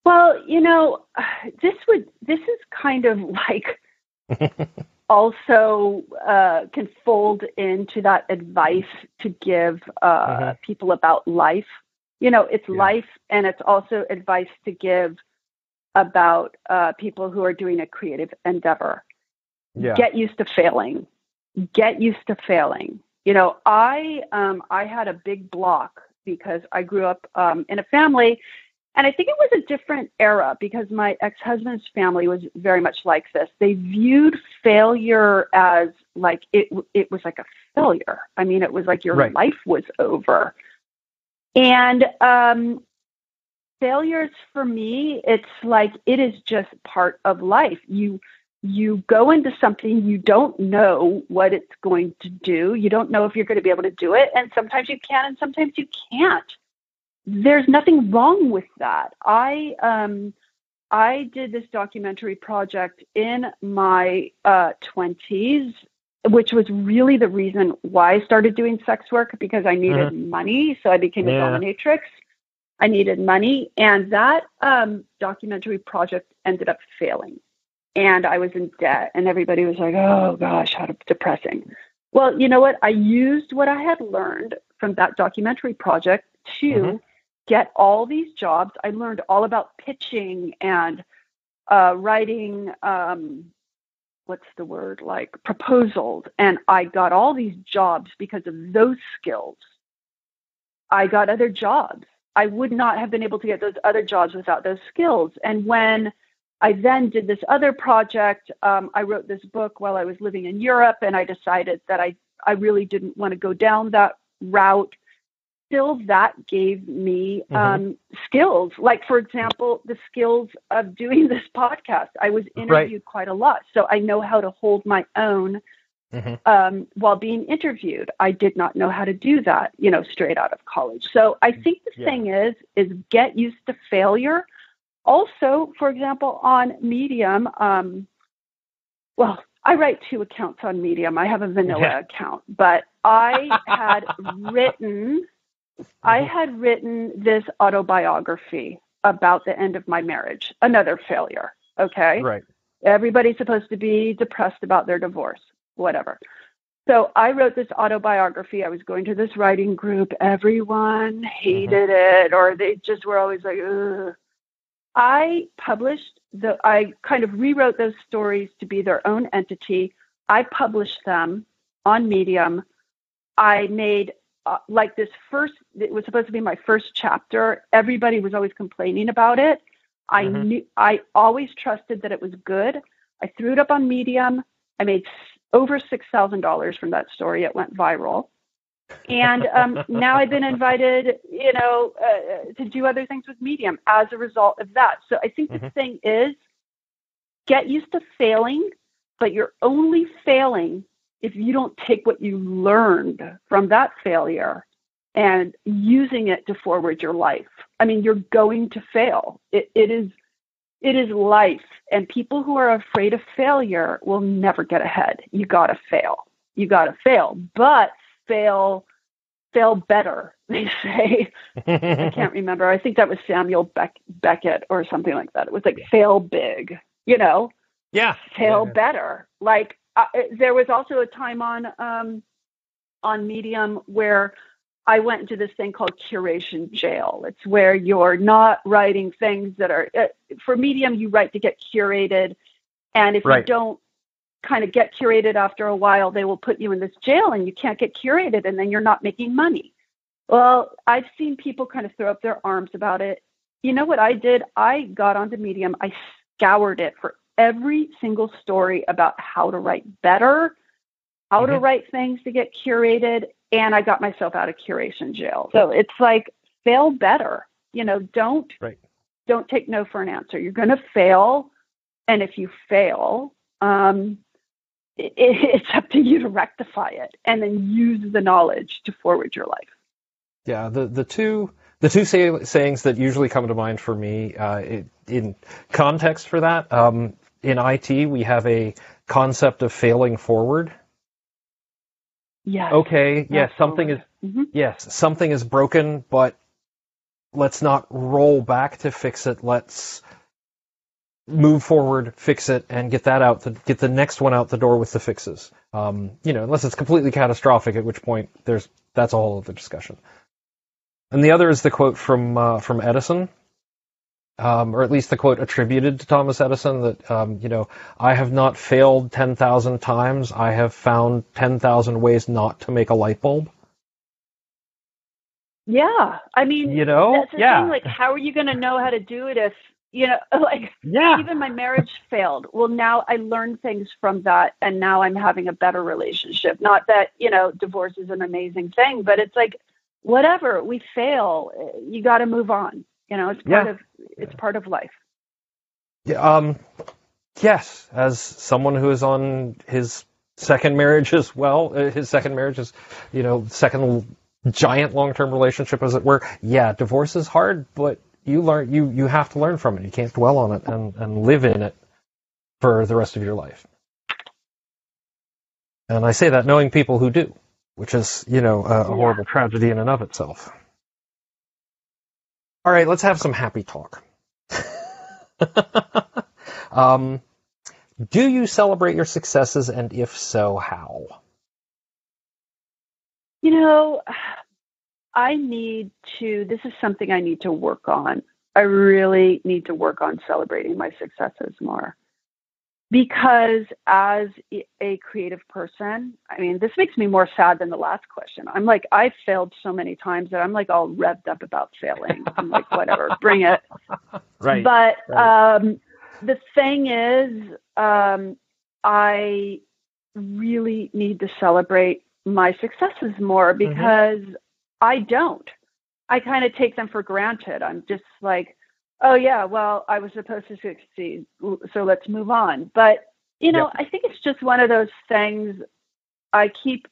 Well, you know, this would this is kind of like also uh, can fold into that advice to give uh, mm-hmm. people about life. You know, it's yeah. life, and it's also advice to give about uh, people who are doing a creative endeavor. Yeah. Get used to failing. Get used to failing. You know, I um, I had a big block because I grew up um, in a family and I think it was a different era because my ex husband's family was very much like this. They viewed failure as like it, it was like a failure. I mean, it was like your right. life was over. And um, failures for me, it's like it is just part of life. You you go into something you don't know what it's going to do. You don't know if you're going to be able to do it, and sometimes you can, and sometimes you can't. There's nothing wrong with that. I um, I did this documentary project in my uh, 20s, which was really the reason why I started doing sex work because I needed Mhm. money. So I became a dominatrix. I needed money, and that um, documentary project ended up failing. And I was in debt, and everybody was like, "Oh gosh, how depressing." Well, you know what? I used what I had learned from that documentary project to Mhm. Get all these jobs. I learned all about pitching and uh, writing. Um, what's the word like proposals, and I got all these jobs because of those skills. I got other jobs. I would not have been able to get those other jobs without those skills. And when I then did this other project, um, I wrote this book while I was living in Europe, and I decided that I, I really didn't want to go down that route. Still, that gave me Mhm. um, skills. Like, for example, the skills of doing this podcast. I was interviewed quite a lot, so I know how to hold my own Mhm. um, while being interviewed. I did not know how to do that, you know, straight out of college. So I think the Yeah. thing is, is get used to failure. Also, for example, on Medium, um, well, I write two accounts on Medium. I have a vanilla Yeah. account, but I had written, I Mhm. had written this autobiography about the end of my marriage, another failure. Okay Right. everybody's supposed to be depressed about their divorce, whatever. So I wrote this autobiography. I was going to this writing group. Everyone hated it, or they just were always like, Ugh. I published the, I kind of rewrote those stories to be their own entity. I published them on Medium. I made uh, like this first, it was supposed to be my first chapter. Everybody was always complaining about it. I Mhm. knew I always trusted that it was good. I threw it up on Medium. I made s- over six thousand dollars from that story. It went viral, and um, now I've been invited, you know, uh, to do other things with Medium as a result of that. So I think the Mhm. thing is, get used to failing, but you're only failing if you don't take what you learned from that failure and using it to forward your life. I mean, you're going to fail. It, it is it is life, and people who are afraid of failure will never get ahead. You got to fail. You got to fail, but fail fail better. They say. I can't remember. I think that was Samuel Beck- Beckett or something like that. It was like fail big. You know, yeah. fail Yeah. better. Like uh, there was also a time on um, on Medium where I went into this thing called curation jail. It's where you're not writing things that are uh, for Medium. You write to get curated, and if you don't kind of get curated after a while, they will put you in this jail, and you can't get curated, and then you're not making money. Well, I've seen people kind of throw up their arms about it. You know what I did? I got onto Medium. I scoured it for every single story about how to write better, how to Mhm. write things to get curated, and I got myself out of curation jail. So it's like fail better. You know, don't Right. don't take no for an answer. You're going to fail, and if you fail, um, it, it's up to you to rectify it and then use the knowledge to forward your life. Yeah, the the two the two say, sayings that usually come to mind for me uh, it, in context for that um, in IT we have a concept of failing forward. Yes. Okay, yes, something is hmm yes something is broken, but let's not roll back to fix it. Let's move forward, fix it, and get that out. To get the next one out the door with the fixes. Um, you know, unless it's completely catastrophic, at which point there's that's a whole other discussion. And the other is the quote from uh, from Edison, um, or at least the quote attributed to Thomas Edison that um, you know I have not failed ten thousand times. I have found ten thousand ways not to make a light bulb. Yeah. I mean, You know, that's the yeah, thing. Like, how are you going to know how to do it if, you know, like, yeah, even my marriage failed. Well, now I learned things from that, and now I'm having a better relationship. Not that, you know, divorce is an amazing thing, but it's like, whatever, we fail. You got to move on. You know, it's part Yeah. of it's part of life. Yeah, um, yes, as someone who is on his second marriage as well, uh, his second marriage is, you know, second giant long-term relationship, as it were. Yeah, divorce is hard, but you learn you you have to learn from it. You can't dwell on it and and live in it for the rest of your life. And I say that knowing people who do, which is you know a, a horrible tragedy in and of itself. All right, let's have some happy talk. um, do you celebrate your successes, and if so, how? You know, I need to, this is something I need to work on. I really need to work on celebrating my successes more. Because as a creative person, I mean, this makes me more sad than the last question. I'm like, I've failed so many times that I'm like all revved up about failing. I'm like, whatever, bring it. Right. But right. Um, the thing is, um, I really need to celebrate my successes more mm-hmm. because mm-hmm. I don't. I kind of take them for granted. I'm just like, oh yeah, well, I was supposed to succeed, so let's move on. But you know, I think it's just one of those things. I keep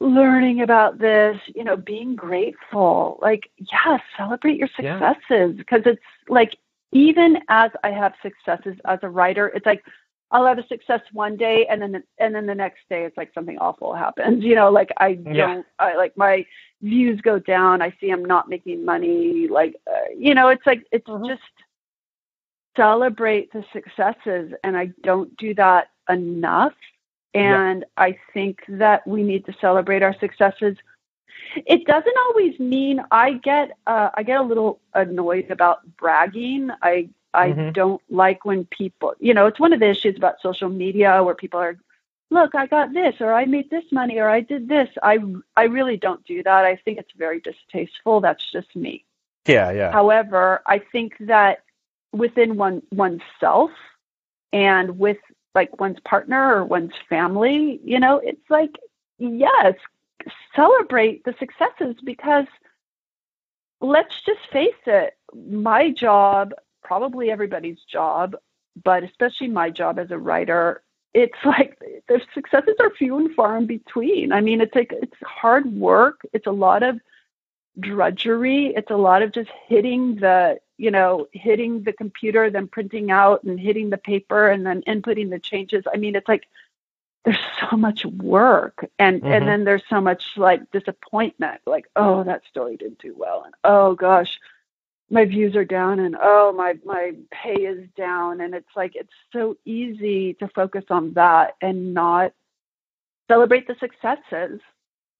learning about this. You know, being grateful. Like, yeah, celebrate your successes because yeah. it's like even as I have successes as a writer, it's like I'll have a success one day and then the, and then the next day it's like something awful happens. You know, like I don't yeah. I, like my views go down. I see I'm not making money. Like uh, you know, it's like it's mm-hmm. just celebrate the successes, and I don't do that enough. And yeah. I think that we need to celebrate our successes. It doesn't always mean I get uh, I get a little annoyed about bragging. I I mm-hmm. don't like when people, you know, it's one of the issues about social media where people are, look, I got this, or I made this money, or I did this. I, I really don't do that. I think it's very distasteful. That's just me. Yeah, yeah. However, I think that within one oneself and with like one's partner or one's family, you know, it's like, yes, celebrate the successes because let's just face it, my job probably everybody's job, but especially my job as a writer, it's like the successes are few and far in between. I mean, it's like it's hard work. It's a lot of drudgery. It's a lot of just hitting the, you know, hitting the computer, then printing out and hitting the paper and then inputting the changes. I mean, it's like there's so much work and mm-hmm. and then there's so much like disappointment like oh that story didn't do well and oh gosh my views are down and oh my my pay is down. And it's like it's so easy to focus on that and not celebrate the successes.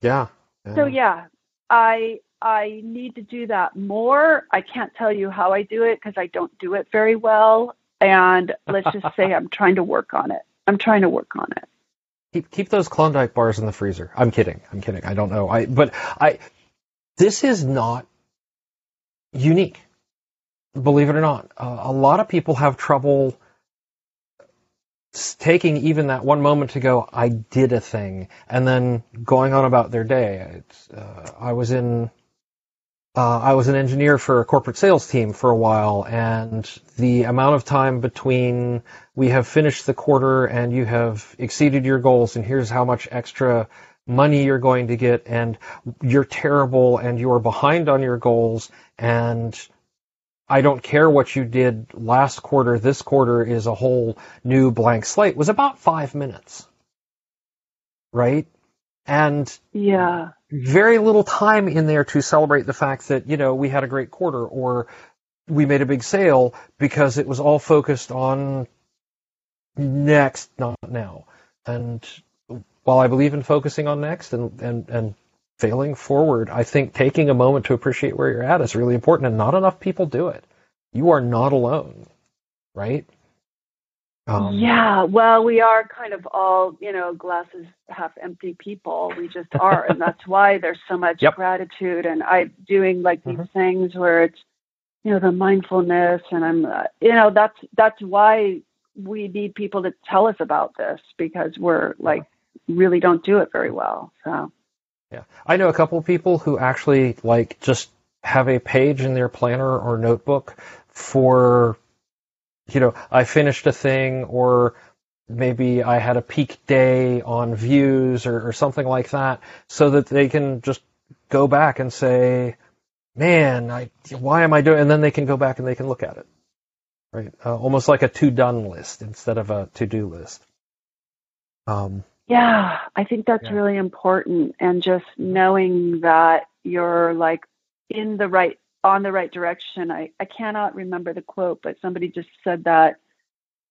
Yeah, yeah. so yeah. i i need to do that more. I can't tell you how i do it because i don't do it very well. And let's just say i'm trying to work on it. I'm trying to work on it. Keep keep those klondike bars in the freezer. I'm kidding. I'm kidding. I don't know. I but i this is not unique. Believe it or not, uh, a lot of people have trouble taking even that one moment to go, I did a thing, and then going on about their day. Uh, I was in, uh, I was an engineer for a corporate sales team for a while, and the amount of time between we have finished the quarter and you have exceeded your goals, and here's how much extra money you're going to get, and you're terrible, and you're behind on your goals, and I don't care what you did last quarter, this quarter is a whole new blank slate was about five minutes. Right? And yeah, very little time in there to celebrate the fact that, you know, we had a great quarter or we made a big sale because it was all focused on next, not now. And while I believe in focusing on next and, and, and failing forward, I think taking a moment to appreciate where you're at is really important, and not enough people do it. You are not alone, right? Um, yeah, well, we are kind of all, you know, glasses half empty people. We just are, and that's why there's so much yep. gratitude. And I'm doing like these mm-hmm. things where it's, you know, the mindfulness, and I'm, uh, you know, that's that's why we need people to tell us about this because we're like really don't do it very well. So yeah. I know a couple of people who actually like just have a page in their planner or notebook for, you know, I finished a thing or maybe I had a peak day on views or, or something like that so that they can just go back and say, man, I, why am I doing, and then they can go back and they can look at it. Right. Uh, almost like a to done list instead of a to do list. Um, yeah, I think that's Yeah. really important. And just knowing that you're like in the right, on the right direction. I, I cannot remember the quote, but somebody just said that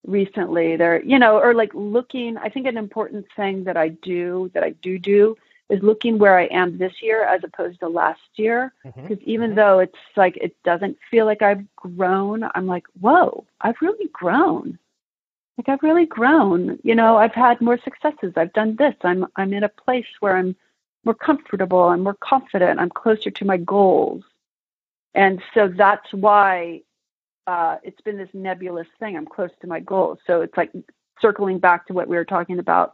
recently. They're, you know, or like looking, I think an important thing that I do, that I do do, is looking where I am this year as opposed to last year. Because even Mhm. though it's like, it doesn't feel like I've grown, I'm like, whoa, I've really grown like I've really grown. You know, I've had more successes. I've done this. I'm I'm in a place where I'm more comfortable. I'm more confident. I'm closer to my goals. And so that's why uh, it's been this nebulous thing. I'm close to my goals. So it's like circling back to what we were talking about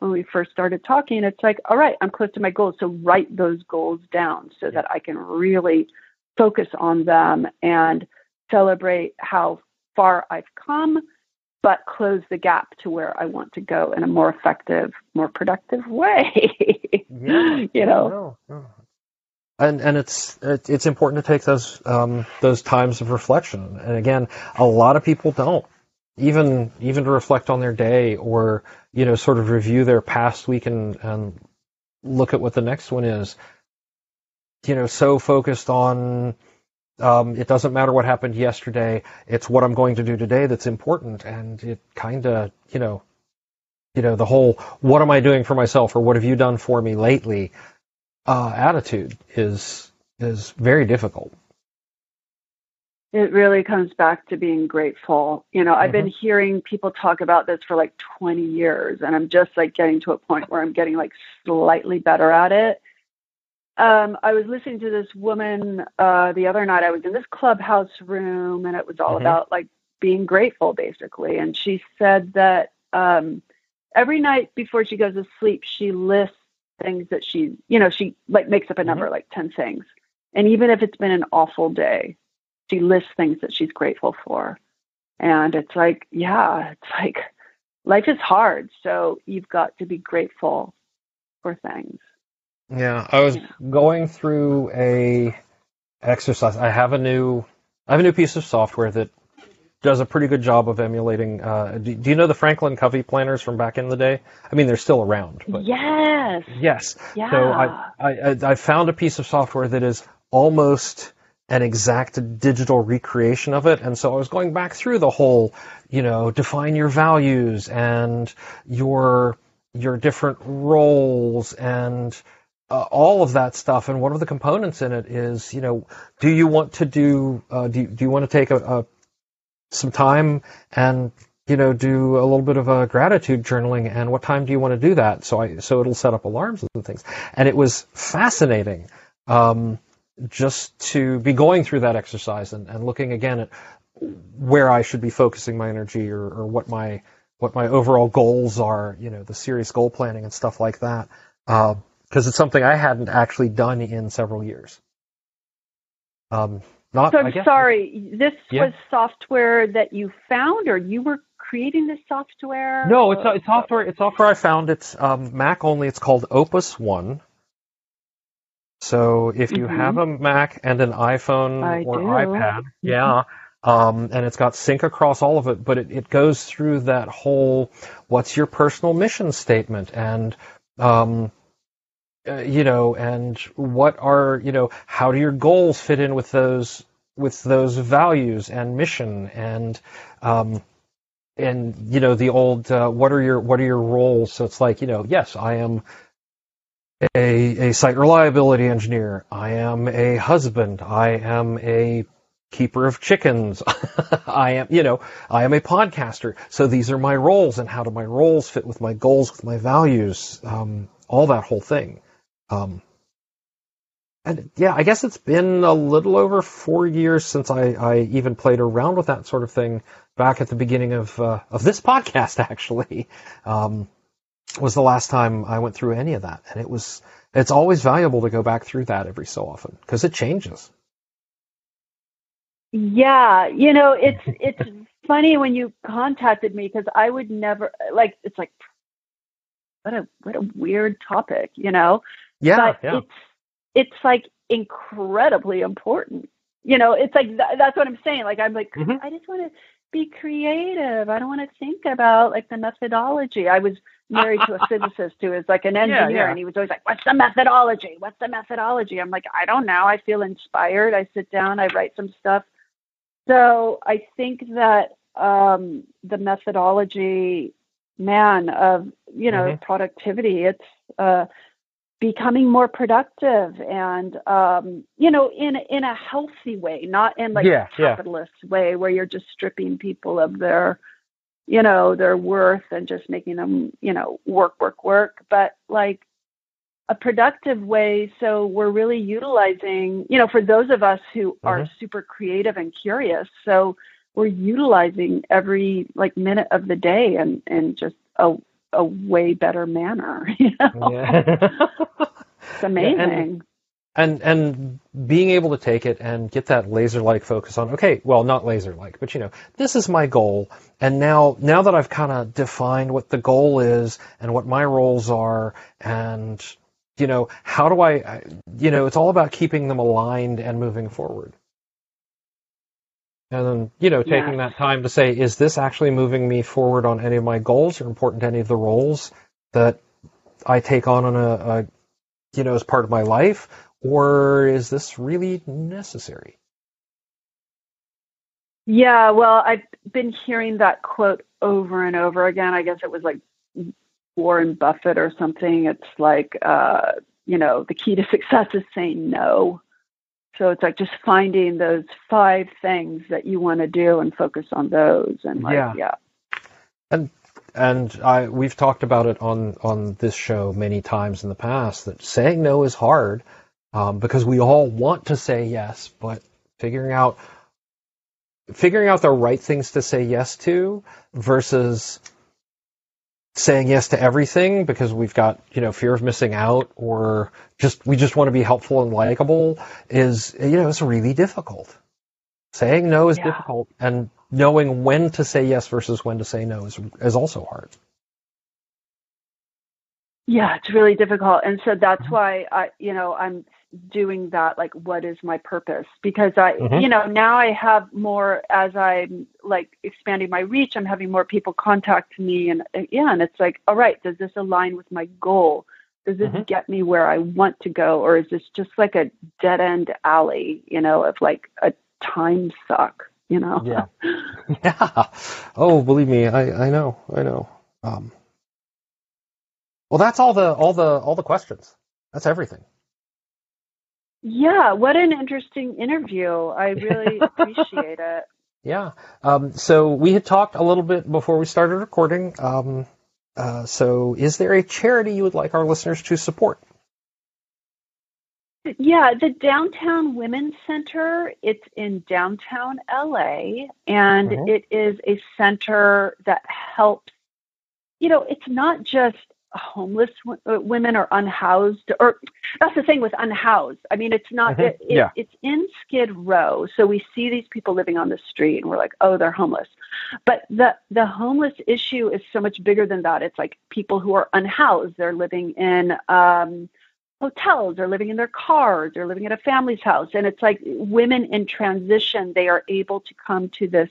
when we first started talking. It's like, all right, I'm close to my goals. So write those goals down so that I can really focus on them and celebrate how far I've come but close the gap to where I want to go in a more effective, more productive way. Yeah. you know, No, no. And and it's it, it's important to take those um, those times of reflection. And again, a lot of people don't even even to reflect on their day or you know sort of review their past week and and look at what the next one is. You know, so focused on um, it doesn't matter what happened yesterday. It's what I'm going to do today that's important, and it kind of you know you know the whole what am I doing for myself or what have you done for me lately uh, attitude is is very difficult. it really comes back to being grateful. You know, I've been hearing people talk about this for like 20 years, and I'm just like getting to a point where I'm getting like slightly better at it. Um, I was listening to this woman uh, the other night. I was in this clubhouse room, and it was all Mhm. about like being grateful, basically. And she said that um, every night before she goes to sleep, she lists things that she, you know, she like makes up a number, like 10 things. And even if it's been an awful day, she lists things that she's grateful for. And it's like, yeah, it's like life is hard. So you've got to be grateful for things. Yeah, I was going through a exercise. I have a new I have a new piece of software that does a pretty good job of emulating. Uh, do, do you know the Franklin Covey planners from back in the day? I mean, they're still around, but yes. yes. Yeah. So I, I, I- I found a piece of software that is almost an exact digital recreation of it. And so I was going back through the whole, you know, define your values and your, your different roles and uh, all of that stuff. And one of the components in it is, you know, do you want to do, uh, do, you, do you want to take a, a, some time and you know, do a little bit of a gratitude journaling and what time do you want to do that? So I, so it'll set up alarms and things. And it was fascinating, um, just to be going through that exercise and, and looking again at where I should be focusing my energy or, or what my, what my overall goals are, you know, the serious goal planning and stuff like that. Uh, cause it's something I hadn't actually done in several years. Um, not, so I I'm guess- sorry. This Yeah. was software that you found, or you were creating this software? No, it's, it's software. It's software I found. It's um, Mac only. It's called Opus One. So if you Mhm. have a Mac and an iPhone I or do. Mm-hmm. iPad, yeah, um, and it's got sync across all of it, but it, it goes through that whole what's your personal mission statement and um, uh, you know, and what are you know, how do your goals fit in with those with those values and mission? And um, and you know the old uh, what are your what are your roles? So it's like you know yes i am a a site reliability engineer. I am a husband. I am a keeper of chickens. I am you know i am a podcaster. So these are my roles and how do my roles fit with my goals with my values um, all that whole thing um, and yeah, I guess it's been a little over four years since I, I even played around with that sort of thing back at the beginning of uh, of this podcast. Actually, um, was the last time I went through any of that, and it was it's always valuable to go back through that every so often because it changes. Yeah, you know, it's it's funny when you contacted me because I would never like. It's like what a what a weird topic, you know. Yeah, but yeah, it's it's like incredibly important. You know, it's like th- that's what I'm saying. Like I'm like Mhm. I just want to be creative. I don't want to think about like the methodology. I was married to a physicist who is like an engineer yeah. and he was always like, What's the methodology? What's the methodology? I'm like, I don't know. I feel inspired. I sit down, I write some stuff. So I think that um, the methodology, man, of you know Mhm. productivity, it's uh, becoming more productive and um, you know in in a healthy way, not in like Yeah, a yeah. capitalist way where you're just stripping people of their you know their worth and just making them you know work work work, but like a productive way so we're really utilizing you know for those of us who are Mhm. super creative and curious so we're utilizing every like minute of the day and and just a a way better manner you know? Yeah. it's amazing. And and being able to take it and get that laser like focus on okay well not laser like but you know this is my goal and now now that i've kind of defined what the goal is and what my roles are and you know how do I, I you know it's all about keeping them aligned and moving forward and then you know taking Yes. that time to say is this actually moving me forward on any of my goals or important to any of the roles that i take on on a, a you know as part of my life or is this really necessary? yeah well i've been hearing that quote over and over again i guess it was like warren buffett or something it's like uh you know the key to success is saying no so it's like just finding those five things that you want to do and focus on those and like Yeah. yeah And I we've talked about it on on this show many times in the past that saying no is hard um, because we all want to say yes, but figuring out figuring out the right things to say yes to versus saying yes to everything because we've got you know fear of missing out or just we just want to be helpful and likable is you know it's really difficult saying no is Yeah. difficult and knowing when to say yes versus when to say no is is also hard Yeah, it's really difficult. And so that's Mhm. why I, you know, I'm doing that like what is my purpose? Because I, Mhm. you know, now I have more as I'm like expanding my reach, I'm having more people contact me and uh, yeah, and it's like, all right, does this align with my goal? Does this Mhm. get me where I want to go or is this just like a dead end alley, you know, of like a time suck, you know? Yeah. Yeah. Oh, believe me, I, I know, I know. Um, well, that's all the all the all the questions. That's everything. Yeah, what an interesting interview. I really appreciate it. Yeah. Um, so we had talked a little bit before we started recording. Um, uh, so, is there a charity you would like our listeners to support? Yeah, the Downtown Women's Center, it's in downtown LA, and Mhm. it is a center that helps, you know, it's not just homeless w- uh, women or unhoused, or that's the thing with unhoused. I mean, it's not, Mhm, it, it, yeah. it's in Skid Row. So we see these people living on the street and we're like, oh, they're homeless. But the, the homeless issue is so much bigger than that. It's like people who are unhoused, they're living in, um, hotels they're living in their cars they're living at a family's house and it's like women in transition they are able to come to this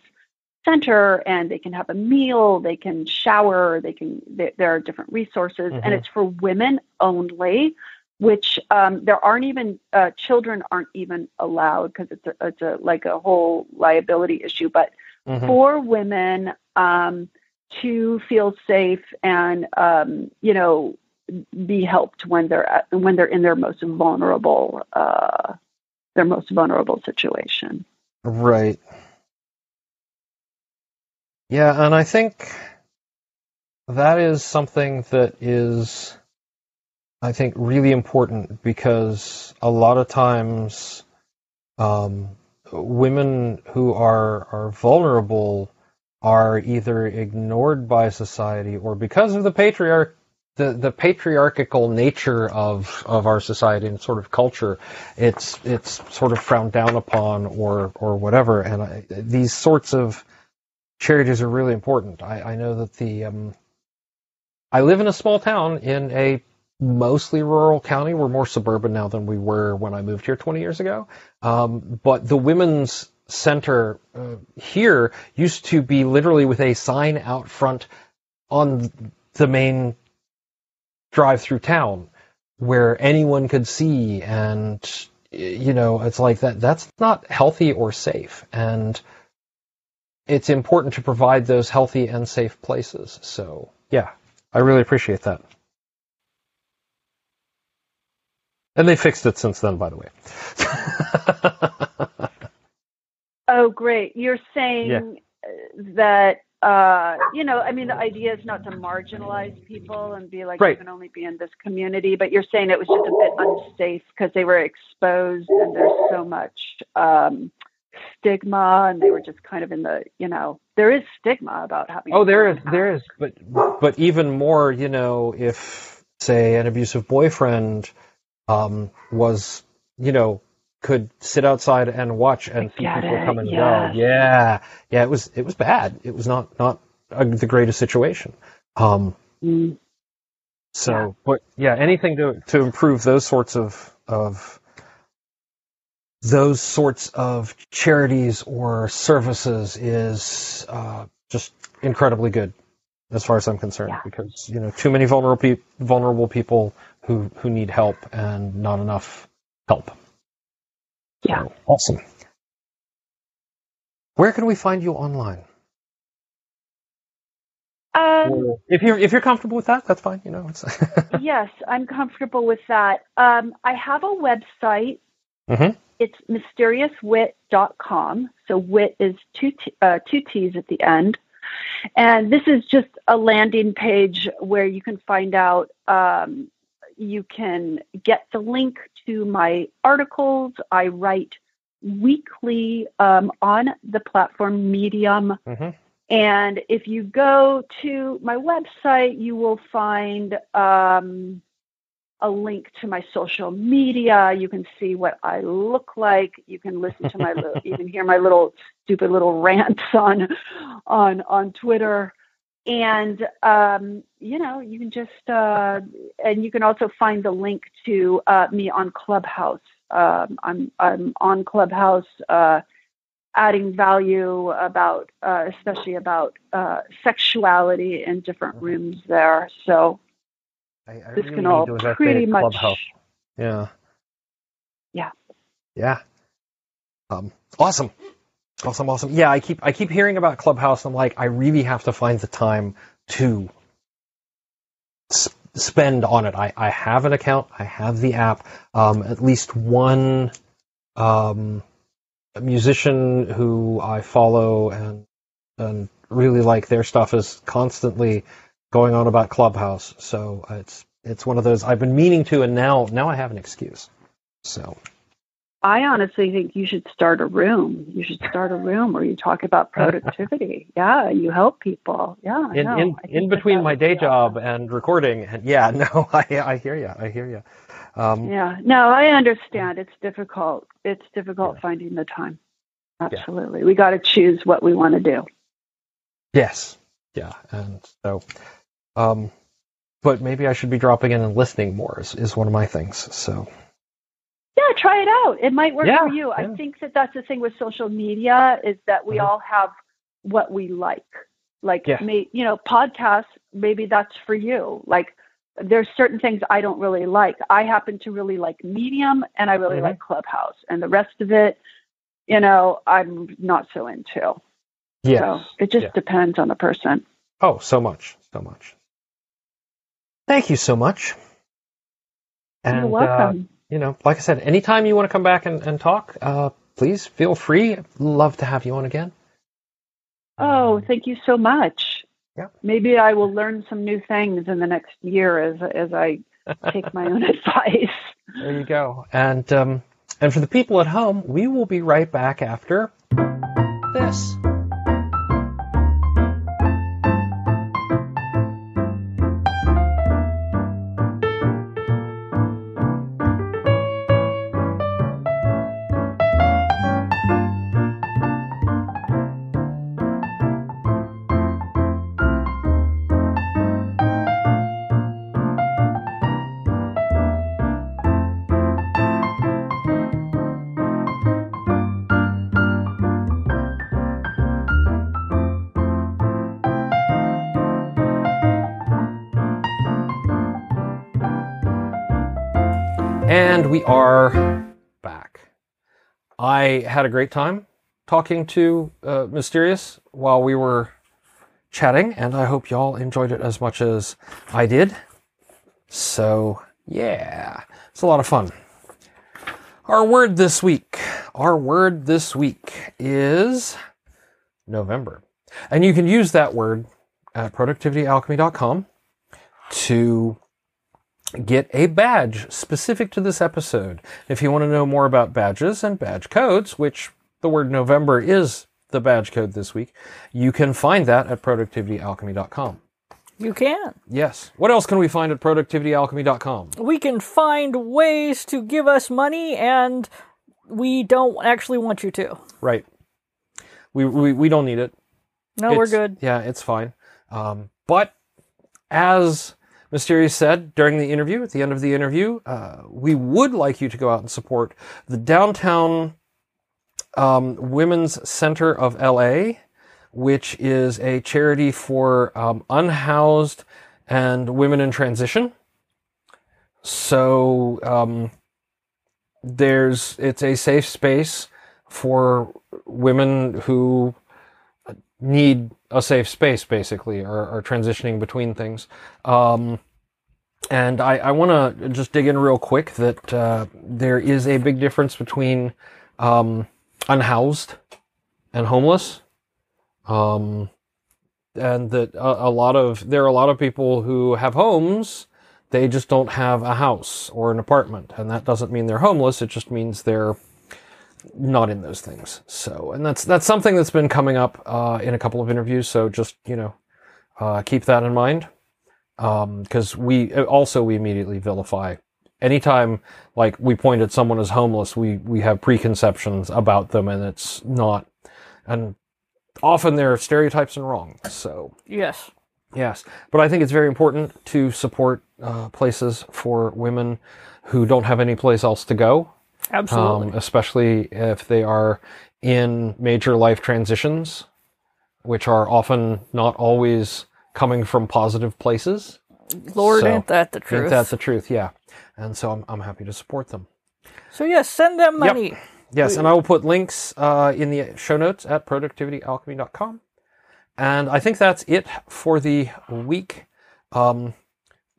center and they can have a meal they can shower they can they, there are different resources Mhm. and it's for women only which um, there aren't even uh, children aren't even allowed because it's a, it's a like a whole liability issue but Mhm. for women um, to feel safe and um, you know be helped when they're at, when they're in their most vulnerable uh, their most vulnerable situation. Right. Yeah, and I think that is something that is, I think, really important because a lot of times um, women who are are vulnerable are either ignored by society or because of the patriarch the, the patriarchal nature of, of our society and sort of culture, it's it's sort of frowned down upon or or whatever. And I, these sorts of charities are really important. I, I know that the um, I live in a small town in a mostly rural county. We're more suburban now than we were when I moved here 20 years ago. Um, but the women's center uh, here used to be literally with a sign out front on the main drive through town where anyone could see and you know it's like that that's not healthy or safe and it's important to provide those healthy and safe places so yeah i really appreciate that and they fixed it since then by the way oh great you're saying Yeah. that uh, you know, I mean, the idea is not to marginalize people and be like, Right. you can only be in this community, but you're saying it was just a bit unsafe because they were exposed and there's so much um, stigma and they were just kind of in the, you know, there is stigma about having. Oh, there is, there is, but but even more, you know, if say an abusive boyfriend um, was, you know, could sit outside and watch and see people it, come and go. Yeah, yeah, it was it was bad. It was not not uh the greatest situation. Um, Mm. so, Yeah. but yeah, anything to to improve those sorts of of those sorts of charities or services is uh, just incredibly good, as far as I'm concerned. Yeah. Because you know, too many vulnerable pe- vulnerable people who who need help and not enough help. Yeah. So, awesome. Where can we find you online? Um, if you're if you're comfortable with that, that's fine. You know, it's yes, I'm comfortable with that. Um, I have a website. Mhm. It's mysteriouswitt.com. So Witt is two t- uh, two T's at the end, and this is just a landing page where you can find out. Um, you can get the link to my articles. I write weekly um, on the platform Medium. Mhm. And if you go to my website, you will find um, a link to my social media. You can see what I look like. You can listen to my, little, you can hear my little stupid little rants on, on, on Twitter. And um, you know, you can just, uh, and you can also find the link to uh, me on Clubhouse. Um, I'm, I'm on Clubhouse. Uh, adding value about, uh, especially about uh, sexuality in different rooms there. So I, I this really can need all to pretty much. Clubhouse. Yeah. Yeah. Yeah. Um, awesome. Awesome, awesome. Yeah, I keep I keep hearing about Clubhouse. I'm like, I really have to find the time to s- spend on it. I, I have an account. I have the app. Um, at least one um, musician who I follow and and really like their stuff is constantly going on about Clubhouse. So it's it's one of those I've been meaning to, and now now I have an excuse. So I honestly think you should start a room. You should start a room where you talk about productivity. yeah, you help people. Yeah, in know. in, in between my day job awesome. and recording, and yeah, no, I I hear you. I hear you. Um, Yeah, no, I understand. It's difficult. It's difficult finding the time. Absolutely, we got to choose what we want to do. Yes. Yeah. And so, um, but maybe I should be dropping in and listening more is, is one of my things. So Yeah, try it out. It might work Yeah, for you. I think that that's the thing with social media is that we Mhm. all have what we like. Like, Yeah. may, you know, podcasts, maybe that's for you. Like, there's certain things I don't really like. I happen to really like Medium and I really Mhm. like Clubhouse. And the rest of it, you know, I'm not so into. Yeah. So it just Yeah. depends on the person. Oh, so much, so much. Thank you so much. And, You're Uh, welcome. you know, like I said, anytime you want to come back and, and talk, uh, please feel free. Love to have you on again. oh, thank you so much. Yeah. Maybe I will learn some new things in the next year as as I take my own advice. There you go. And um, and for the people at home, we will be right back after this. We are back. I had a great time talking to uh, Mysterious while we were chatting, and I hope y'all enjoyed it as much as I did. So, yeah, it's a lot of fun. Our word this week, our word this week is November. And you can use that word at productivityalchemy.com to get a badge specific to this episode. If you want to know more about badges and badge codes, which the word November is the badge code this week, you can find that at productivityalchemy.com. You can. Yes. What else can we find at productivityalchemy.com? We can find ways to give us money, and we don't actually want you to. Right. We, we, we don't need it. No, we're good. Yeah, it's fine. Um, but as Mysterious said during the interview, at the end of the interview, uh, we would like you to go out and support the Downtown um, Women's Center of LA, which is a charity for um, unhoused and women in transition. So um, there's it's a safe space for women who need a safe space basically or are transitioning between things. Um, and i, I want to just dig in real quick that uh, there is a big difference between um, unhoused and homeless. Um, and that a, a lot of there are a lot of people who have homes they just don't have a house or an apartment. And that doesn't mean they're homeless it just means they're not in those things. So, and that's that's something that's been coming up uh, in a couple of interviews. So just you know, uh, keep that in mind because we also we immediately vilify anytime like we point at someone as homeless. We we have preconceptions about them, and it's not, and often they're stereotypes and wrong. So Yes. Yes, but I think it's very important to support uh, places for women who don't have any place else to go, Absolutely. um, especially if they are in major life transitions, which are often not always coming from positive places. Lord, so, ain't that the truth? Ain't that the truth? Yeah, and so I'm, I'm happy to support them. so yes, send them Yep. money. Yes, and I will put links uh, in the show notes at productivityalchemy.com. And I think that's it for the week. Um,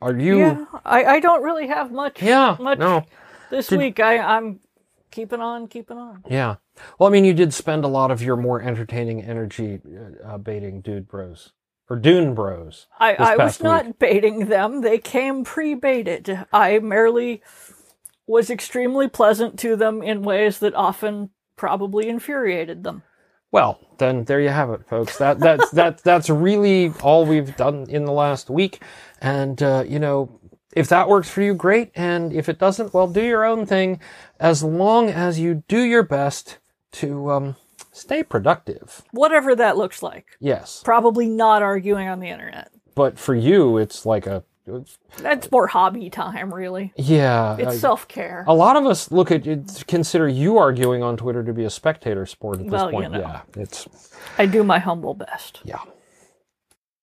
are you? Yeah, I, I don't really have much. Yeah, much no. This Did- week. I I'm keeping on, keeping on. Yeah. Well, I mean, you did spend a lot of your more entertaining energy uh, uh, baiting dude bros or dune bros. I, I was past not baiting them. They came pre-baited. I merely was extremely pleasant to them in ways that often probably infuriated them. Well, then there you have it, folks. That that's that that's really all we've done in the last week. And uh, you know, if that works for you, great. And if it doesn't, well, do your own thing. As long as you do your best to um, stay productive. Whatever that looks like. Yes, Probably not arguing on the internet. but for you, it's like a That's more hobby time, really. yeah. It's uh, self-care. A lot of us look at it, consider you arguing on Twitter to be a spectator sport at this Well, you point. know. Yeah, it's I do my humble best. yeah.